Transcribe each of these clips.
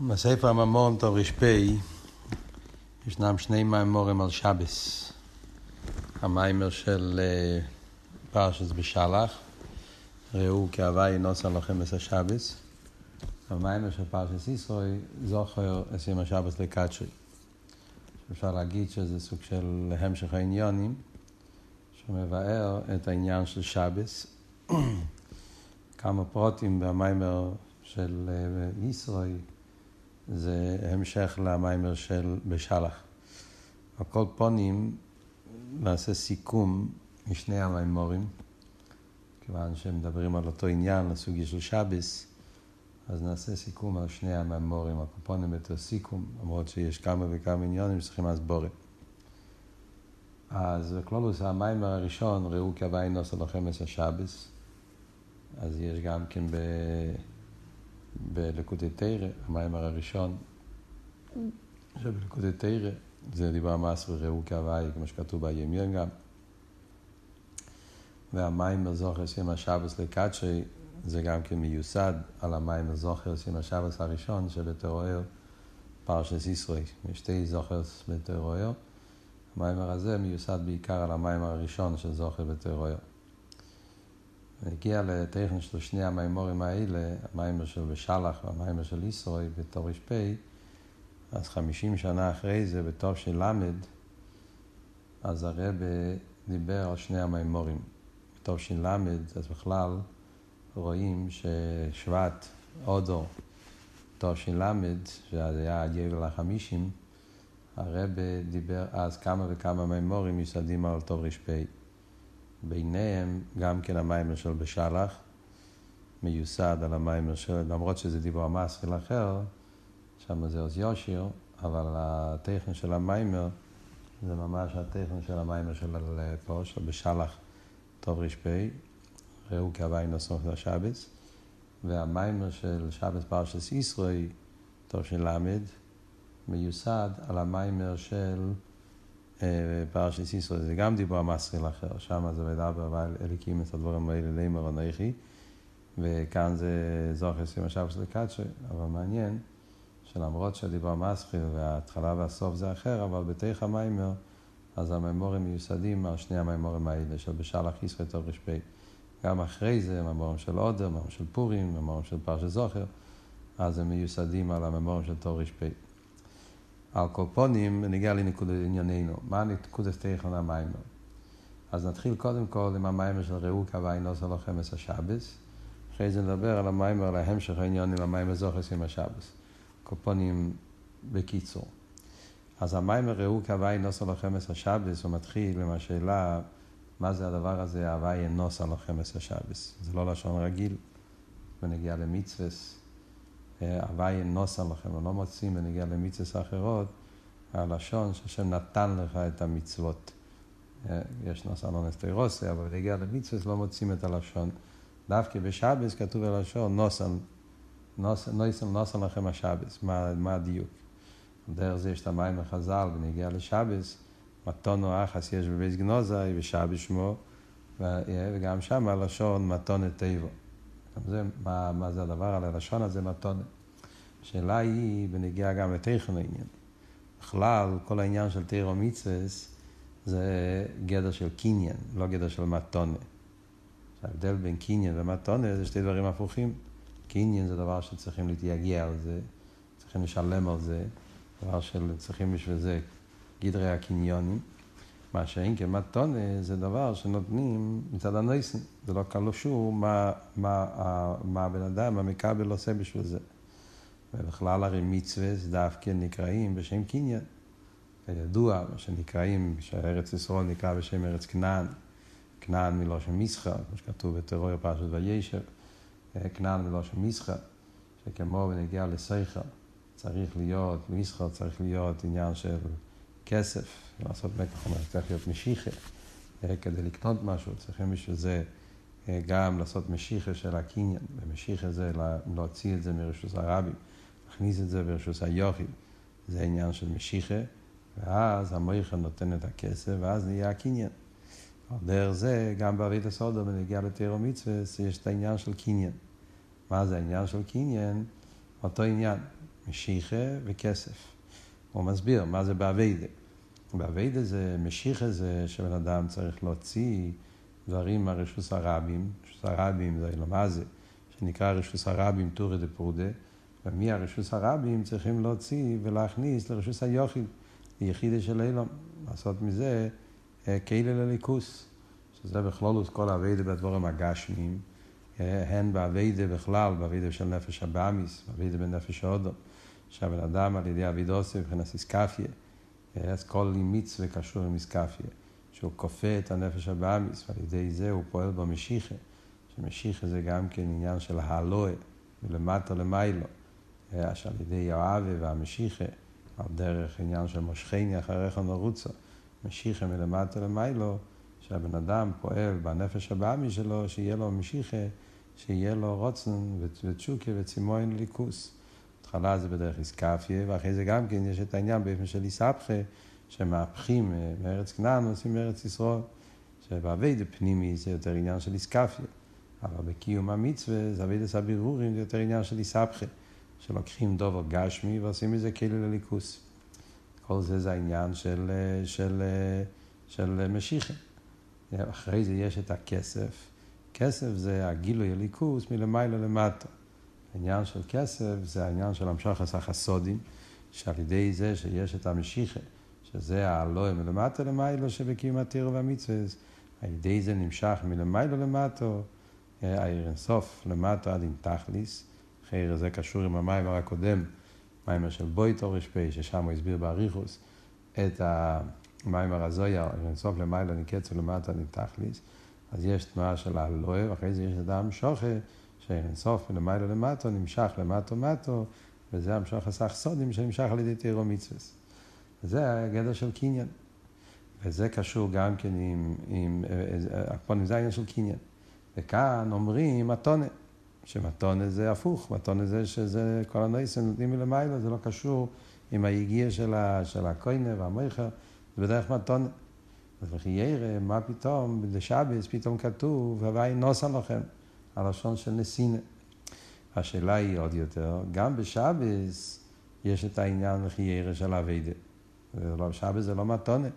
בספר הממון טוב ר"פ ישנם שני מימורים על שבס. המיימר של אה, פרשס בשלח, ראו כהווי נוסע לכם את השבס. המיימר של פרשס ישראל זוכר עשים השבס לקדשי. אפשר להגיד שזה סוג של המשך העניונים שמבאר את העניין של שבס. כמה פרוטים במיימר של אה, ישראל. זה המשך למיימר של בשלח. על פונים נעשה סיכום משני המיימורים, כיוון שהם מדברים על אותו עניין, לסוגיה של שבס, אז נעשה סיכום על שני המיימורים, על פונים יותר סיכום, למרות שיש כמה וכמה עניונים שצריכים להסבורת. אז בקלולוס המיימר הראשון, ראו כי הווי נוסע את השבס, אז יש גם כן ב... בלקודי תרא, המיימר הראשון שבלקודי תרא, זה דיבר מס וראו כהווי, כמו שכתוב בימיון גם. והמיימר זוכר סיום השבס לקדשי, זה גם כן מיוסד על המיימר זוכר סיום השבס הראשון שבתורר פרשס ישראל. יש שתי זוכרס בתורר. המיימר הזה מיוסד בעיקר על המיימר הראשון של זוכר בתורר. הגיע לטכן של שני המימורים האלה, המיימר של בשלח והמיימר של ישראל בתור ר"פ, אז חמישים שנה אחרי זה, בתור של למד, אז הרב דיבר על שני המימורים. בתור של למד, אז בכלל רואים ששבט, אודו, תור של למד, שזה היה יבל החמישים, הרב דיבר אז כמה וכמה מימורים יסדים על תור ר"פ. ביניהם גם כן המיימר של בשלח, מיוסד על המיימר של, למרות שזה דיבור המסחיל אחר, שם זה עוז יושיר, אבל הטכן של המיימר זה ממש הטכן של המיימר של פה, של בשלח טוב ר"פ, ראו כהווי נוסח לשבס, והמיימר של שבס פרשס ישראל, טוב של למד, מיוסד על המיימר של פרשת ישראל, זה גם דיבור המסריל אחר, שם זה וידבר אבל אליקים את הדברים האלה לימר אנכי, וכאן זה זוכר סיום השבס של קדשי, אבל מעניין שלמרות שהדיבור המסריל וההתחלה והסוף זה אחר, אבל בתיך המיימר, אז הממורים מיוסדים על שני הממורים האלה, של בשלח ישראל טוב ר"פ. גם אחרי זה, ממורים של עודר, ממורים של פורים, ממורים של פרשת זוכר, אז הם מיוסדים על הממורים של טוב ר"פ. על קופונים נגיע לנקודת ענייננו. מה נקודת תכן המיימר? אז נתחיל קודם כל עם המיימר של ראו כהווי נוסע לכם את השבס. אחרי זה נדבר על המיימר, על ההמשך העניין עם המיימר זוכס עם השבס. קופונים בקיצור. אז המיימר ראו כהווי נוסע לכם את השבס, הוא מתחיל עם השאלה מה זה הדבר הזה, הווי נוסע לכם את השבס. זה לא לשון רגיל, ונגיע למצווה. הווי נוסע לכם, או לא מוצאים בנגיע למצווה אחרות, הלשון שהשם נתן לך את המצוות. יש נוסע לא נסתירוסי, אבל בנגיע למצווה לא מוצאים את הלשון. דווקא בשבס כתוב הלשון נוסע, נוסע, נוסע, נוסע לכם השבס, מה, מה הדיוק? דרך זה יש את המים החז"ל בנגיע לשבס, מתונו אחס יש בבית גנוזי ושבס שמו, וגם שם הלשון מתונת תיבו. זה, מה, מה זה הדבר על הלשון הזה, מתונה. השאלה היא בנגיעה גם לתכן העניין. בכלל, כל העניין של תירו מיצס זה גדר של קניין, לא גדר של מתונה. ההבדל בין קניין ומתונה זה שתי דברים הפוכים. קניין זה דבר שצריכים להתייגע על זה, צריכים לשלם על זה, דבר שצריכים בשביל זה גדרי הקניונים. מה שאין כמתונה זה דבר שנותנים מצד הנויסן. זה לא קלושו מה, מה, מה הבן אדם, המכבל עושה בשביל זה. ובכלל הרי מצווה דווקא נקראים בשם קניין. כידוע, מה שנקראים, שארץ ישראל נקרא בשם ארץ כנען. כנען מלושן מסחר, כמו שכתוב בטרור פרשת וישב. כנען מלושן מסחר, שכמו בנגיע לסייכל, צריך להיות, מסחר צריך להיות עניין של כסף, לעשות מקח אומר, צריך להיות משיחה. כדי לקנות משהו, צריכים בשביל זה גם לעשות משיחה של הקניין, ומשיחה זה להוציא את זה מרשוס הרבים, להכניס את זה ברשוס היוחיד, זה עניין של משיחה, ואז המויכה נותן את הכסף, ואז נהיה הקניין. על דרך זה, גם בערבית הסודו, בנגיע לתירו מצווה, יש את העניין של קניין. מה זה העניין של קניין? אותו עניין. משיחה וכסף. הוא מסביר מה זה באביידה. באביידה זה, משיחה זה שבן אדם צריך להוציא דברים מהרשוס הרבים, רשוס הרבים זה לא מה זה, שנקרא רשוס הרבים טורי דה פרודה, ומהרשוס הרבים צריכים להוציא ולהכניס לרשוס היוחיד, ליחידה של אילום, לעשות מזה אה, כאילו לליכוס, שזה בכלולוס כל האביידה בדבורים הגשמיים. הן באביידה בכלל, באביידה של נפש הבאמיס, באביידה בנפש ההודו, שהבן אדם על ידי אבידוסי מבחינת איסקפיה, אז כל מצווה קשור עם איסקפיה, שהוא כופה את הנפש הבאמיס, ועל ידי זה הוא פועל במשיחה, שמשיחה זה גם כן עניין של האלוה, מלמטה למיילו, שעל ידי האבה והמשיחה, על דרך עניין של מושכני אחריך נרוצו, משיחה מלמטה למיילו, שהבן אדם פועל בנפש הבאמי שלו, שיהיה לו משיחה שיהיה לו רוצן ותשוקה וצימון ליכוס. בהתחלה זה בדרך איסקפיה, ואחרי זה גם כן יש את העניין באופן של איסבכה, שמהפכים אה, מארץ כנען ועושים מארץ ישראל, שבאביידה פנימי זה יותר עניין של איסקפיה, אבל בקיום המצווה זה אביידס הבירורים זה יותר עניין של איסבכה, שלוקחים דובר גשמי ועושים מזה כאילו לליכוס. כל זה זה העניין של, אה, של, אה, של, של משיחה. אחרי זה יש את הכסף. כסף זה הגילוי הליכוס מלמעלה למטה. העניין של כסף זה העניין של המשוך החסודים, שעל ידי זה שיש את המשיחה, שזה האלוה מלמטה למעלה שבקיום התיר והמצווה, על ידי זה נמשך מלמעלה למטה, העיר אינסוף למטה עד עם תכליס, אחרי זה קשור עם המיימר הקודם, מיימר של בויטור רשפי, ששם הוא הסביר באריכוס את המיימר הזויה, עיר אינסוף למעלה נקצו למטה עד עם תכליס. אז יש תנועה של האלוה, ואחרי זה יש אדם שוחה, שאינסוף מלמעלה למטו, נמשך למטו מטו, וזה המשוך הסך סודים שנמשך על ידי תירו מצווה. וזה הגדר של קניין. וזה קשור גם כן עם, עם, הקפונים זה העניין של קניין. וכאן אומרים מתונה, שמתונה זה הפוך, מתונה זה שזה כל הנויסים נותנים מלמעלה, זה לא קשור עם היגיע של, של הכוינה והמויכה, זה בדרך מתונה. אז וכי ירא, מה פתאום, בשבס פתאום כתוב, הווי נוסע לכם, הלשון של נסינה. השאלה היא עוד יותר, גם בשבס יש את העניין וכי ירא של אביידה. לא, שבס זה לא מתונה.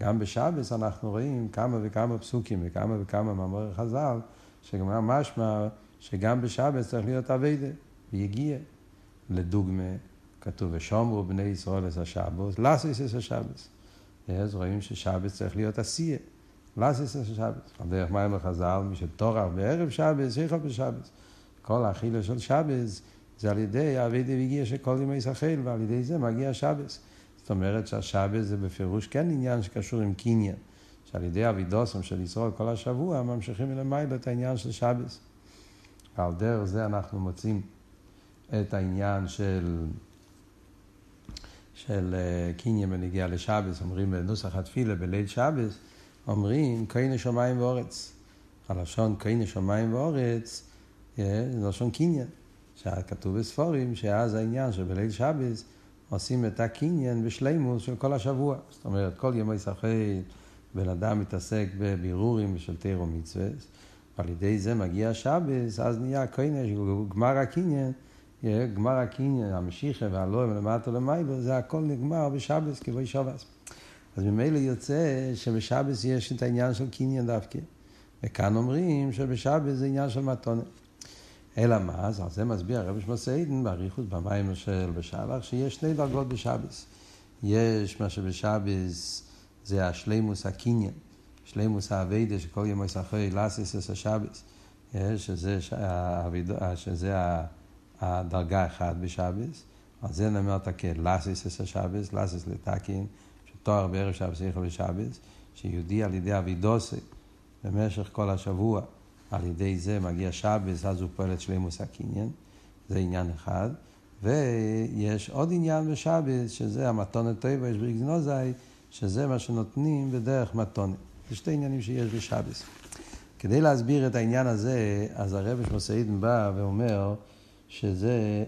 גם בשבס אנחנו רואים כמה וכמה פסוקים וכמה וכמה מאמרי חז"ל, שגם משמע שגם בשבס צריך להיות אביידה, ויגיע. לדוגמה, כתוב, ושומרו בני ישראל את השבוס, לסיס את השבס. אז רואים ששבת צריך להיות עשייה. לאסיס של שבת. על דרך מים וחז"ל, מי שטורח בערב שבת, שיכל בשבת. כל האכילה של שבת זה על ידי אבי דוויגיע של כל ימי שחל, ועל ידי זה מגיע שבת. זאת אומרת שהשבת זה בפירוש כן עניין שקשור עם קניין. שעל ידי אבידוסם של ישראל כל השבוע ממשיכים מלמעלה את העניין של שבת. ועל דרך זה אנחנו מוצאים את העניין של של אה, קיניה בנגיעה לשבס, אומרים בנוסח התפילה בליל שבס, אומרים כהנה שמיים ואורץ. הלשון כהנה שמיים ואורץ אה, זה לשון קניין. שכתוב בספורים שאז העניין שבליל שבס עושים את הקניין בשלימוס של כל השבוע. זאת אומרת, כל ימי שחל בן אדם מתעסק בבירורים של תירו מצווה, ועל ידי זה מגיע שבס, אז נהיה כהנה, גמר הקניין. גמר הקניין, המשיחה והלואה מלמטה למיילו, זה הכל נגמר בשבס כבוי שבס. אז ממילא יוצא שבשבס יש את העניין של קניין דווקא. וכאן אומרים שבשבס זה עניין של מתונה. אלא מה? אז זה מסביר הרב שמסעידן באריכות במים של בשלח, שיש שני דרגות בשבס. יש מה שבשבס זה השלימוס הקניין, שלימוס האביידה שכל יום יסחרי לאסיס אס השבס. שזה, שזה הדרגה אחת בשבס, על זה נאמר תקן, אס השבס, לסיס לתקין, שתואר בערב שבס יכול בשבס, שיהודי על ידי אבידוסי במשך כל השבוע, על ידי זה מגיע שבס, אז הוא פועל את שלימוס הקניין, זה עניין אחד. ויש עוד עניין בשבס, שזה המתונת טבע, יש בריגזנוזאי, שזה מה שנותנים בדרך מתונת. זה שתי עניינים שיש בשבס. כדי להסביר את העניין הזה, אז הרב שמוסעידן בא ואומר, שזה,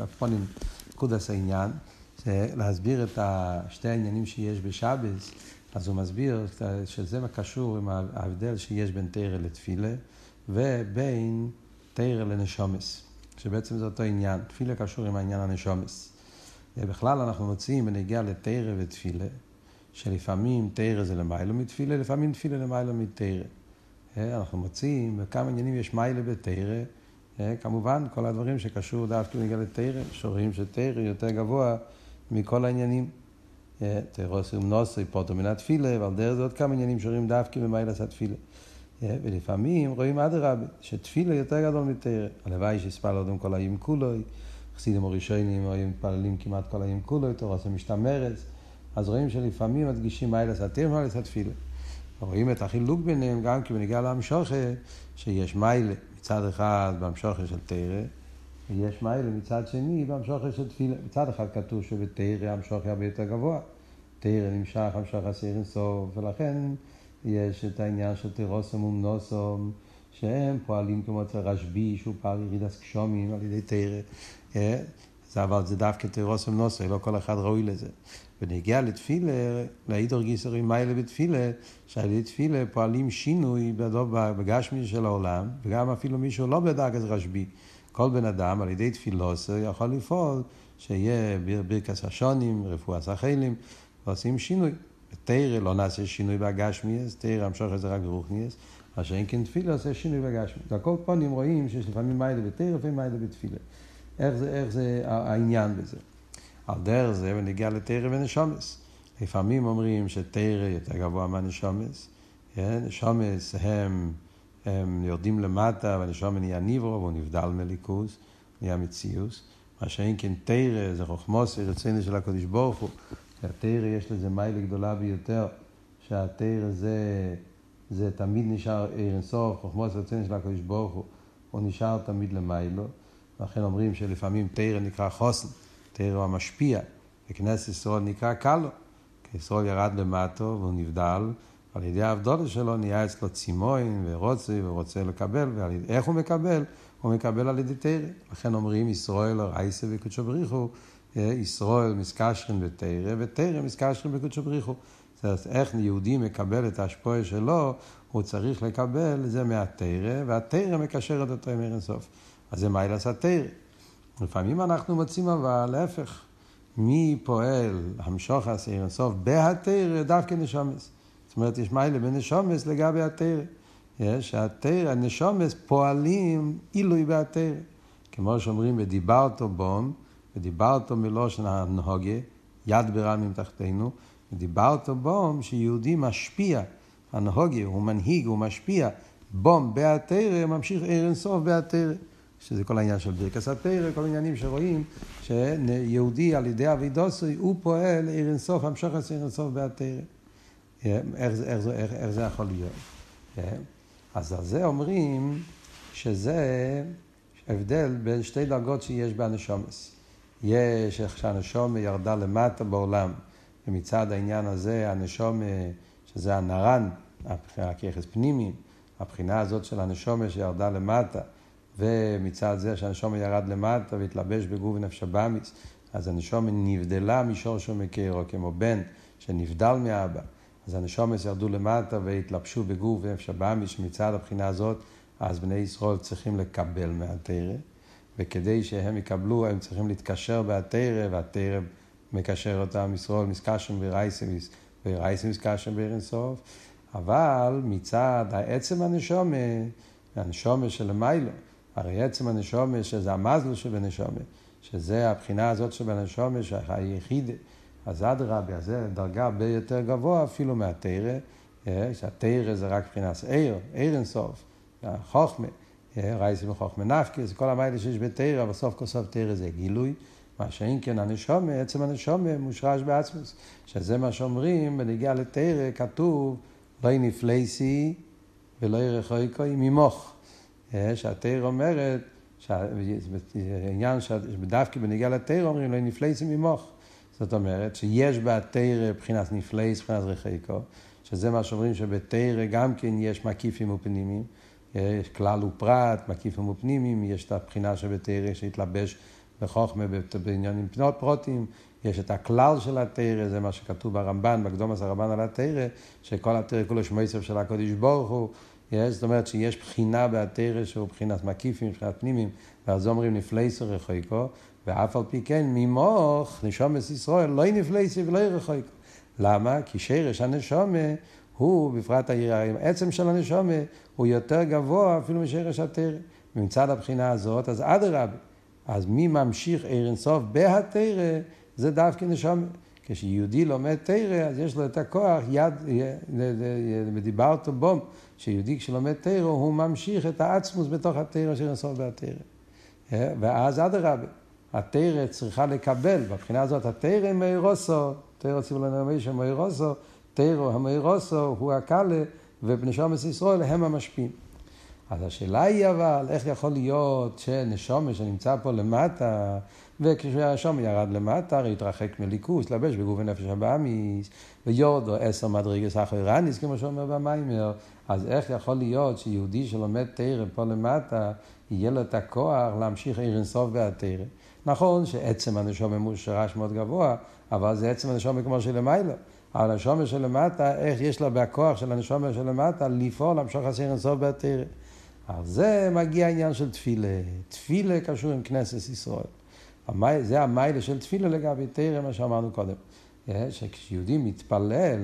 הפונים, קודס העניין, זה להסביר את שתי העניינים שיש בשבס, אז הוא מסביר שזה קשור עם ההבדל שיש בין תרא לתפילה ובין תרא לנשומס. שבעצם זה אותו עניין. תפילה קשור עם העניין הנשומס. בכלל אנחנו מוצאים בנגיע לתרא ותפילה, שלפעמים תרא זה למעלה מתפילה, לפעמים תפילה למעלה מתרא. אנחנו מוצאים בכמה עניינים יש מיילה בתרא, כמובן כל הדברים שקשור דווקא בנגיע לתרא, שרואים שתרא יותר גבוה מכל העניינים. תרוס ומנוסי פוטו מן התפילה, ועל דרך זה עוד כמה עניינים שרואים דווקא במיילס התפילה. ולפעמים רואים אדרבה, שתפילה יותר גדול מתרא. הלוואי שיספל עם כל האיים כולוי, חסידים הראשונים היו מתפללים כמעט כל האיים כולוי, תורס המשתמרת. אז רואים שלפעמים מדגישים מיילס התרא ומיילס התפילה. רואים את החילוק ביניהם גם כי בנגיע להמשוכה, שיש מיילה מצד אחד בהמשוכה של תרא, ויש מיילה מצד שני בהמשוכה של תפילה. מצד אחד כתוב שבתרא המשוכה הרבה יותר גבוה. תרא נמשך המשוך הסיר אינסוף, ולכן יש את העניין של תירוסום ומנוסום, שהם פועלים כמו אצל רשב"י, שהוא פעל ירידס קשומים על ידי תרא. זה אבל זה דווקא תירוסום ומנוסום, לא כל אחד ראוי לזה. ונגיע לתפילה, להידור גיסרים מיילה בתפילה, שעל ידי תפילה פועלים שינוי בגשמי של העולם, וגם אפילו מישהו לא בדרגת רשב"י. כל בן אדם על ידי תפילוס יכול לפעול שיהיה ברכס השונים, רפואת החיילים, ועושים שינוי. בתרא לא נעשה שינוי בהגשמיאס, תרא המשוך את רק ברוכניאס, מה שאין כן תפילה עושה שינוי בהגשמיאס. על פונים רואים שיש לפעמים מיילה בתרא, לפעמים מיילה בתפילה. איך זה, איך זה העניין בזה. על דרך זה ונגיע לתרא ונשומס. לפעמים אומרים שתרא יותר גבוה מהנשומס. נשומס הם, הם יורדים למטה והנשומס נהיה ניברו והוא נבדל מליכוס, נהיה מציאוס. מה שאין כן תרא זה חוכמוס, רצינו של הקדוש ברוך הוא. שהתרא יש לזה מיילה גדולה ביותר, שהתרא זה, זה תמיד נשאר עיר אינסוף, חוכמוס רצינו של הקדוש ברוך הוא, הוא נשאר תמיד למיילו. לכן אומרים שלפעמים תרא נקרא חוסן, תרא הוא המשפיע, וכנסת ישראל נקרא קלו, כי ישראל ירד למטו והוא נבדל, ועל ידי העבדולה שלו נהיה אצלו צימוין ורוצה ורוצה לקבל, ואיך הוא מקבל? הוא מקבל על ידי תרא. לכן אומרים ישראל רייסה וקודשו בריחו, ישראל מסקשרים בתרא, ותרא מסקשרים בקודשו בריחו. זאת אומרת, איך יהודי מקבל את ההשפועה שלו, הוא צריך לקבל את זה מהתרא, והתרא מקשרת אותו עם ערן אינסוף. אז זה מיילס התרא. לפעמים אנחנו מוצאים אבל להפך, מי פועל המשוך עשה ערן אינסוף בהתרא דווקא נשומס. זאת אומרת, יש מיילה בנשומס לגבי התרא. יש התרא, הנשומס פועלים עילוי בהתרא. כמו שאומרים, ודיברתו בום, ודיברת מלושן הנהוגה, יד ברמים תחתינו, ודיברת בום שיהודי משפיע, הנהוגה הוא מנהיג, הוא משפיע, בום בהתרא, ממשיך ער אינסוף בהתרא. שזה כל העניין של ברכס התרא, כל העניינים שרואים שיהודי על ידי אבידוסי, הוא פועל ער אינסוף, המשוך ער אינסוף בהתרא. איך, איך, איך, איך זה יכול להיות? אז על זה אומרים שזה הבדל בין שתי דרגות שיש באנשומס. יש איך שהנשומה ירדה למטה בעולם, ומצד העניין הזה הנשומה, שזה הנרן, הכיחס פנימי, הבחינה הזאת של הנשומה שירדה למטה, ומצד זה שהנשומה ירד למטה והתלבש בגוף נפש הבאמיס, אז הנשומה נבדלה משורשו מקרו, כמו בן שנבדל מאבא. אז הנשומס ירדו למטה והתלבשו בגוף נפש הבאמיס, שמצד הבחינה הזאת, אז בני ישראל צריכים לקבל מהתרא. וכדי שהם יקבלו, הם צריכים להתקשר בהתרא, והתרא מקשר אותם, ישראל מסקשם ורייסמיס, ורייסמיס מסקשם בארנסוף, אבל מצד העצם הנשומה, הנשומה של מיילו, הרי עצם הנשומה שזה המזל שבנשומה, שזה הבחינה הזאת שבנשומה, שהיחיד, אז אדרבה, זה דרגה הרבה יותר גבוה אפילו מהתרא, שהתרא זה רק מבחינת עיר, עיר אינסוף, החוכמה. רייסי וחוכמה נפקי, זה כל המיילה שיש בתרא, בסוף כל סוף תרא זה גילוי. מה שאין כן הנשומה, עצם הנשומה מושרש בעצמוס. שזה מה שאומרים, בנגיע לתרא כתוב, לא נפלייסי ולא ירחוקוי ממוך. שהתרא אומרת, העניין שדווקא בנגיע לתרא אומרים, לא נפלייסי ממוך. זאת אומרת שיש בתרא מבחינת נפלייס, מבחינת רחיקו, שזה מה שאומרים שבתרא גם כן יש מקיפים ופנימיים. יש כלל ופרט, מקיפים ופנימיים, יש את הבחינה שבתרא שהתלבש בחוכמה בעניינים פרוטים, יש את הכלל של התרא, זה מה שכתוב ברמב"ן, בקדום עשר הרמב"ן על התרא, שכל התרא כולו שמייסף של הקודש ברוך הוא, זאת אומרת שיש בחינה בתרא שהוא בחינת מקיפים, מבחינת פנימיים, ואז אומרים נפלייסו רחויקו, ואף על פי כן ממוך נשומת ישראל לא נפלייסו ולא רחויקו. למה? כי שרש הנשומה הוא, בפרט העצם של הנשומה, הוא יותר גבוה אפילו משרש התרא. ומצד הבחינה הזאת, אז אדרבה, אז מי ממשיך ער אינסוף בהתרא, זה דווקא נשומה. כשיהודי לומד תרא, אז יש לו את הכוח, יד, ודיברת בו, שיהודי כשלומד תרא, הוא ממשיך את העצמוס בתוך התרא של אינסוף בהתרא. אה, ואז אדרבה, התרא צריכה לקבל, בבחינה הזאת התרא מאירוסו, תרא מישהו מאירוסו, תרא המאירוסו הוא הקלה, ובנשומת ישראל הם המשפיעים. אז השאלה היא אבל, איך יכול להיות שנשומה שנמצא פה למטה, וכשהשום ירד למטה, הרי התרחק מליכוס, לבש בגוף ונפש הבאמיס, ויורדו עשר מדרגס אחרניס, כמו שאומר במיימר, אז איך יכול להיות שיהודי שלומד תרא פה למטה, יהיה לו את הכוח להמשיך עיר אינסוף והתרא? נכון שעצם הנשום מושרש מאוד גבוה, אבל זה עצם הנשום כמו שלמיילו. אבל הנשום שלמטה, איך יש לו בכוח של הנשום שלמטה לפעול, למשוך עשיר אינסוף והתרא. על זה מגיע העניין של תפילה. תפילה קשור עם כנסת ישראל. זה המיילה של תפילה לגבי תרא, מה שאמרנו קודם. שכשיהודי מתפלל,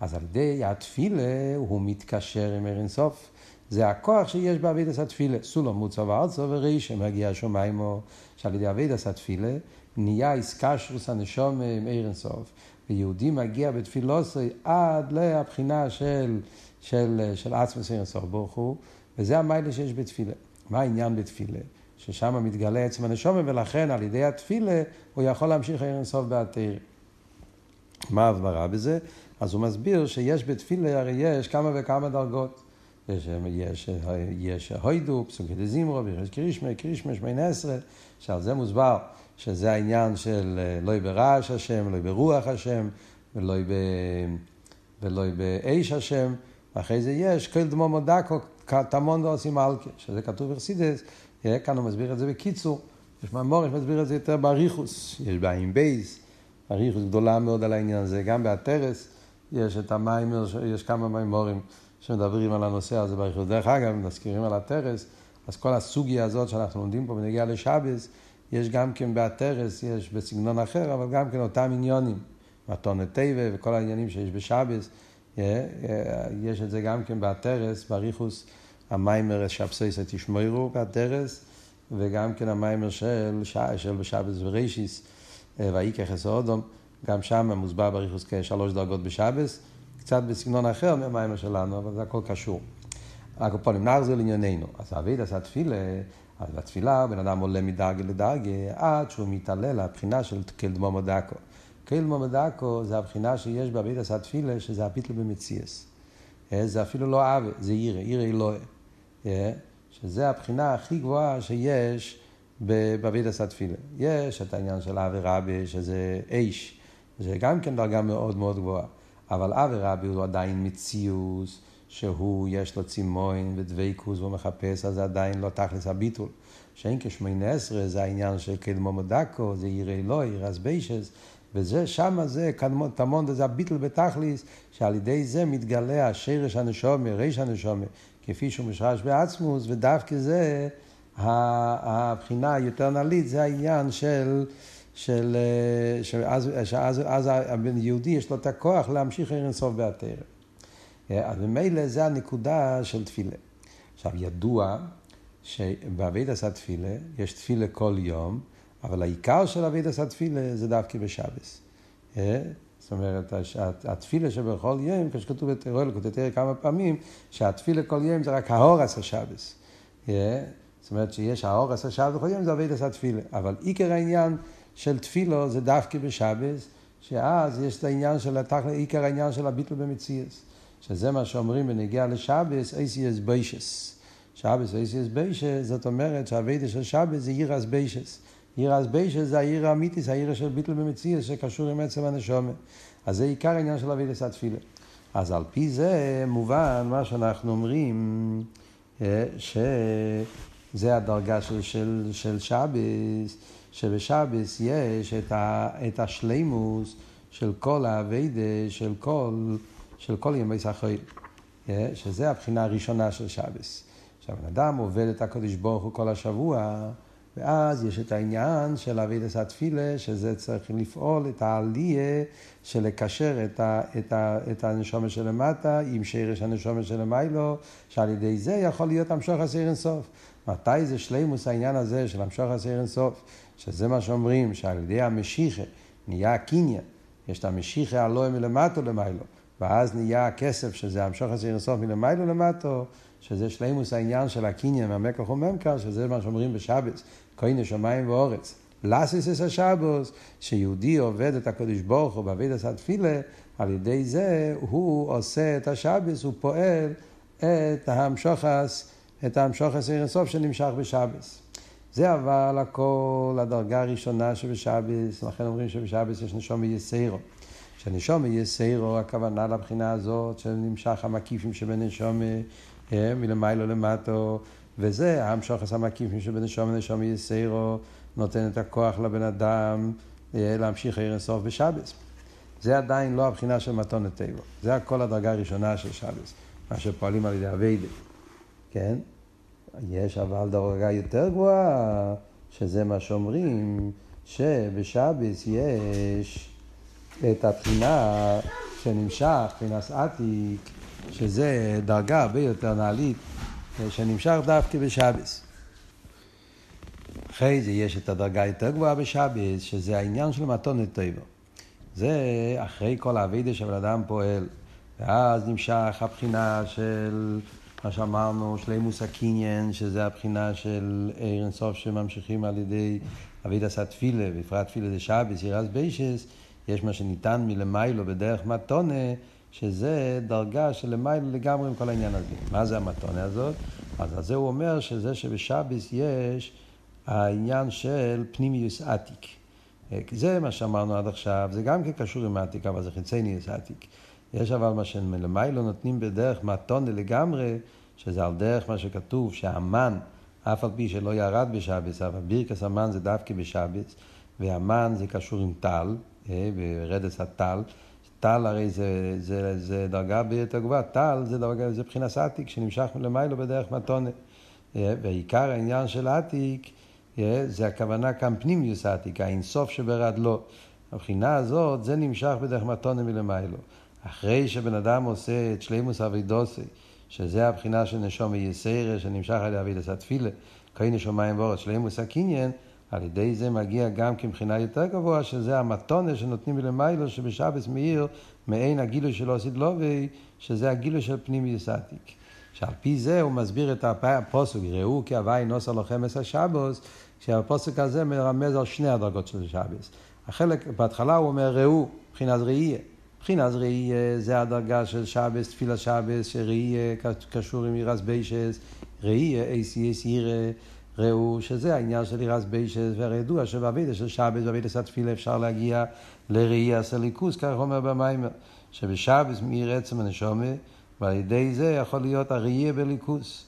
אז על ידי התפילה הוא מתקשר עם ערן סוף. זה הכוח שיש בעבידת התפילה. סולו מוצא וארצו ורישם מגיע שמיימו, שעל ידי עבידת התפילה נהיה איסקשרוס הנשום עם ערן סוף. ויהודי מגיע בתפילוסי עד לבחינה של, של, של עצמס ערן סוף ברוך הוא. וזה המיילה שיש בתפילה. מה העניין בתפילה? ששם מתגלה עצם הנשומה, ולכן על ידי התפילה הוא יכול להמשיך ערן סוף בהתר. מה ההסברה בזה? אז הוא מסביר שיש בתפילה, הרי יש כמה וכמה דרגות. יש, הוידו, פסוקי דזימרו, ויש קרישמה, קרישמה שמונה עשרה, שעל זה מוסבר שזה העניין של לא ברעש השם, לא ברוח השם, ולא באש השם, ואחרי זה יש כל דמו דקו, תמון ועושים מלכה, שזה כתוב בחסידס, כאן הוא מסביר את זה בקיצור, יש מאמור, יש מסביר את זה יותר באריכוס, יש בעין בייס, אריכוס גדולה מאוד על העניין הזה, גם באתרס יש את המים, יש כמה מימורים שמדברים על הנושא הזה באריכוס. דרך אגב, מזכירים על הטרס, אז כל הסוגיה הזאת שאנחנו לומדים פה בנגיעה לשבס, יש גם כן באתרס, יש בסגנון אחר, אבל גם כן אותם עניונים, מתונת טבע וכל העניינים שיש בשבס, יש את זה גם כן באתרס, באריכוס. המיימר שבסייסא תשמרו באדרס, וגם כן המיימר של, של בשבס ורישיס, אה, ויקח אודום, גם שם מוסבר בריחוס כשלוש דרגות בשבס, קצת בסגנון אחר מהמיימר שלנו, אבל זה הכל קשור. הקופונים, נחזור לענייננו. אז אביד עשה תפילה, אז בתפילה בן אדם עולה מדרגה לדרגה, עד שהוא מתעלה לבחינה של קלדמו מדקו. קלדמו מדקו זה הבחינה שיש באביד עשה תפילה, שזה הפיתל במציאס. אה, זה אפילו לא עוול, זה עירה, עירה אלוהי. שזה הבחינה הכי גבוהה שיש בבידס התפילה. יש את העניין של אבי רבי, שזה אש, זה גם כן דרגה מאוד מאוד גבוהה. אבל אבי רבי הוא עדיין מציאוס, שהוא יש לו צימון ודבייקוס והוא מחפש, אז זה עדיין לא תכלס הביטול. שאין כשמונה עשרה זה העניין של קדמו מדקו, זה ירא אלוהי, רז ביישס, וזה, שמה זה, תמון זה הביטל בתכליס, שעל ידי זה מתגלה השרש הנשומה, ריש הנשומה, כפי שהוא משרש בעצמוס, ודווקא זה, הבחינה היותר נעלית, זה העניין של, של, שאז, שאז אז הבן יהודי יש לו את הכוח להמשיך ערן סוף בהתרא. אז ממילא זה הנקודה של תפילה. עכשיו, ידוע שבאבידס התפילה יש תפילה כל יום, אבל העיקר של אבידס התפילה זה דווקא בשבס. זאת אומרת, התפילה שבכל יום, כשכתוב בתרול, כותב כמה פעמים, שהתפילה כל יום זה רק האורס השבס. זאת אומרת שיש האורס השבס בכל יום זה עובד עשה תפילה. אבל עיקר העניין של תפילו זה דווקא בשבס, שאז יש את העניין של, עיקר העניין של הביטל במציאס. שזה מה שאומרים בנגיעה לשבס, אייסיאס ביישס. שבס אייסיאס ביישס, זאת אומרת שהאבידה של שבס זה יירס ביישס. עיר אסביישה זה העיר האמיתיס, העיר של ביטל במציאות שקשור עם עצם הנשומת. אז זה עיקר העניין של אבידס התפילה. אז על פי זה מובן מה שאנחנו אומרים, אה, שזה הדרגה של, של, של שבס, שבשבס יש את, ה, את השלימוס של כל האביידה, של כל, של כל ימי סחריל. שזה הבחינה הראשונה של שבס. עכשיו, בן אדם עובד את הקדוש ברוך הוא כל השבוע, ואז יש את העניין של אבידס התפילה, שזה צריך לפעול את העלייה של לקשר את, ה, את, ה, את הנשומת שלמטה עם שרש הנשומת שלמיילו, שעל ידי זה יכול להיות המשוך הסיר אינסוף. מתי זה שלימוס העניין הזה של המשוך הסיר אינסוף? שזה מה שאומרים, שעל ידי המשיחה נהיה הקניין, יש את המשיחה הלא מלמטו למיילו, ואז נהיה הכסף שזה המשוך הסיר אינסוף מלמיילו למטו, שזה שלימוס העניין של הקניין מהמקח וממכר, שזה מה שאומרים בשבץ, כהנה שמיים ואורץ. לסיס אס השבוס, שיהודי עובד את הקדוש ברוך הוא בעביד עשה תפילה, על ידי זה הוא עושה את השבס, הוא פועל את המשוחס, את המשוחס עיר הסוף שנמשך בשבס. זה אבל הכל הדרגה הראשונה שבשבס, לכן אומרים שבשבס יש נשום יסיירו. שנשום יסיירו, הכוונה לבחינה הזאת, שנמשך המקיפים שבנשום אה, מלמיילו למטו, וזה המשוחס המקיפים שבנשום ונשום יסיירו. נותן את הכוח לבן אדם אה, להמשיך עיר אינסוף בשבס. זה עדיין לא הבחינה של מתון לטבע. זה הכל הדרגה הראשונה של שבס, מה שפועלים על ידי אביידה. כן? יש אבל דרגה יותר גבוהה, שזה מה שאומרים, שבשבס יש את הבחינה שנמשך, מבחינת עתיק, שזה דרגה הרבה יותר נעלית, אה, שנמשך דווקא בשבס. אחרי זה יש את הדרגה יותר גבוהה בשבת, שזה העניין של מתונת טבע. זה אחרי כל האבידה שבן אדם פועל. ואז נמשך הבחינה של מה שאמרנו, שלימוס הקניין, שזה הבחינה של עיר אינסוף שממשיכים על ידי אבידה סתפילה, בפרט תפילה זה שבס, ירז ביישס, יש מה שניתן מלמיילו בדרך מתונה, שזה דרגה של למיילו לגמרי עם כל העניין הזה. מה זה המתונה הזאת? אז על זה הוא אומר שזה שבשבס יש העניין של פנימיוס עתיק. זה מה שאמרנו עד עכשיו, זה גם כן קשור עם עתיק, אבל זה חיצניוס עתיק. יש אבל מה שמלמיילו נותנים בדרך מתונה לגמרי, שזה על דרך מה שכתוב, שהמן, אף על פי שלא ירד בשבס, אבל בירקס המן זה דווקא בשבס, והמן זה קשור עם טל, אה, ברדס הטל. טל הרי זה, זה, זה דרגה ביותר גבוהה, טל זה, דרגה, זה מבחינת עתיק שנמשך מלמיילו בדרך מתונה. אה, ועיקר העניין של עתיק זה הכוונה כאן פנימיוס העתיקה, האינסוף שברד לו. הבחינה הזאת, זה נמשך בדרך מתונה מלמיילו. אחרי שבן אדם עושה את שלימוס אבידוסי, שזה הבחינה של נשום יסיירה, שנמשך על ידי התפילה, כהנה שמיים ואורץ, שלימוס הקניין, על ידי זה מגיע גם כבחינה יותר גבוהה, שזה המתונה שנותנים מלמיילו, שבשבס מאיר, מעין הגילוי של עושית לובי, שזה הגילוי של פנימיוס עתיק. שעל פי זה הוא מסביר את הפוסק, ראו כי הוואי נוסע לוחם עשר שבוס, כשהפוסק הזה מרמז על שני הדרגות של שבוס. החלק, בהתחלה הוא אומר ראו, מבחינת ראייה. מבחינת ראייה זה הדרגה של שבס, תפילה שבס, שראייה קשור עם אירס ביישס, ראייה, אייסי ירא, ראו, שזה העניין של אירס ביישס, והרי ידוע שבאבידה של שבס, באבידה של תפילה אפשר להגיע לראייה סליקוס, כך אומר במיימר, שבשבס מאיר עצם הנשומה, ועל ידי זה יכול להיות הראייה בליכוס.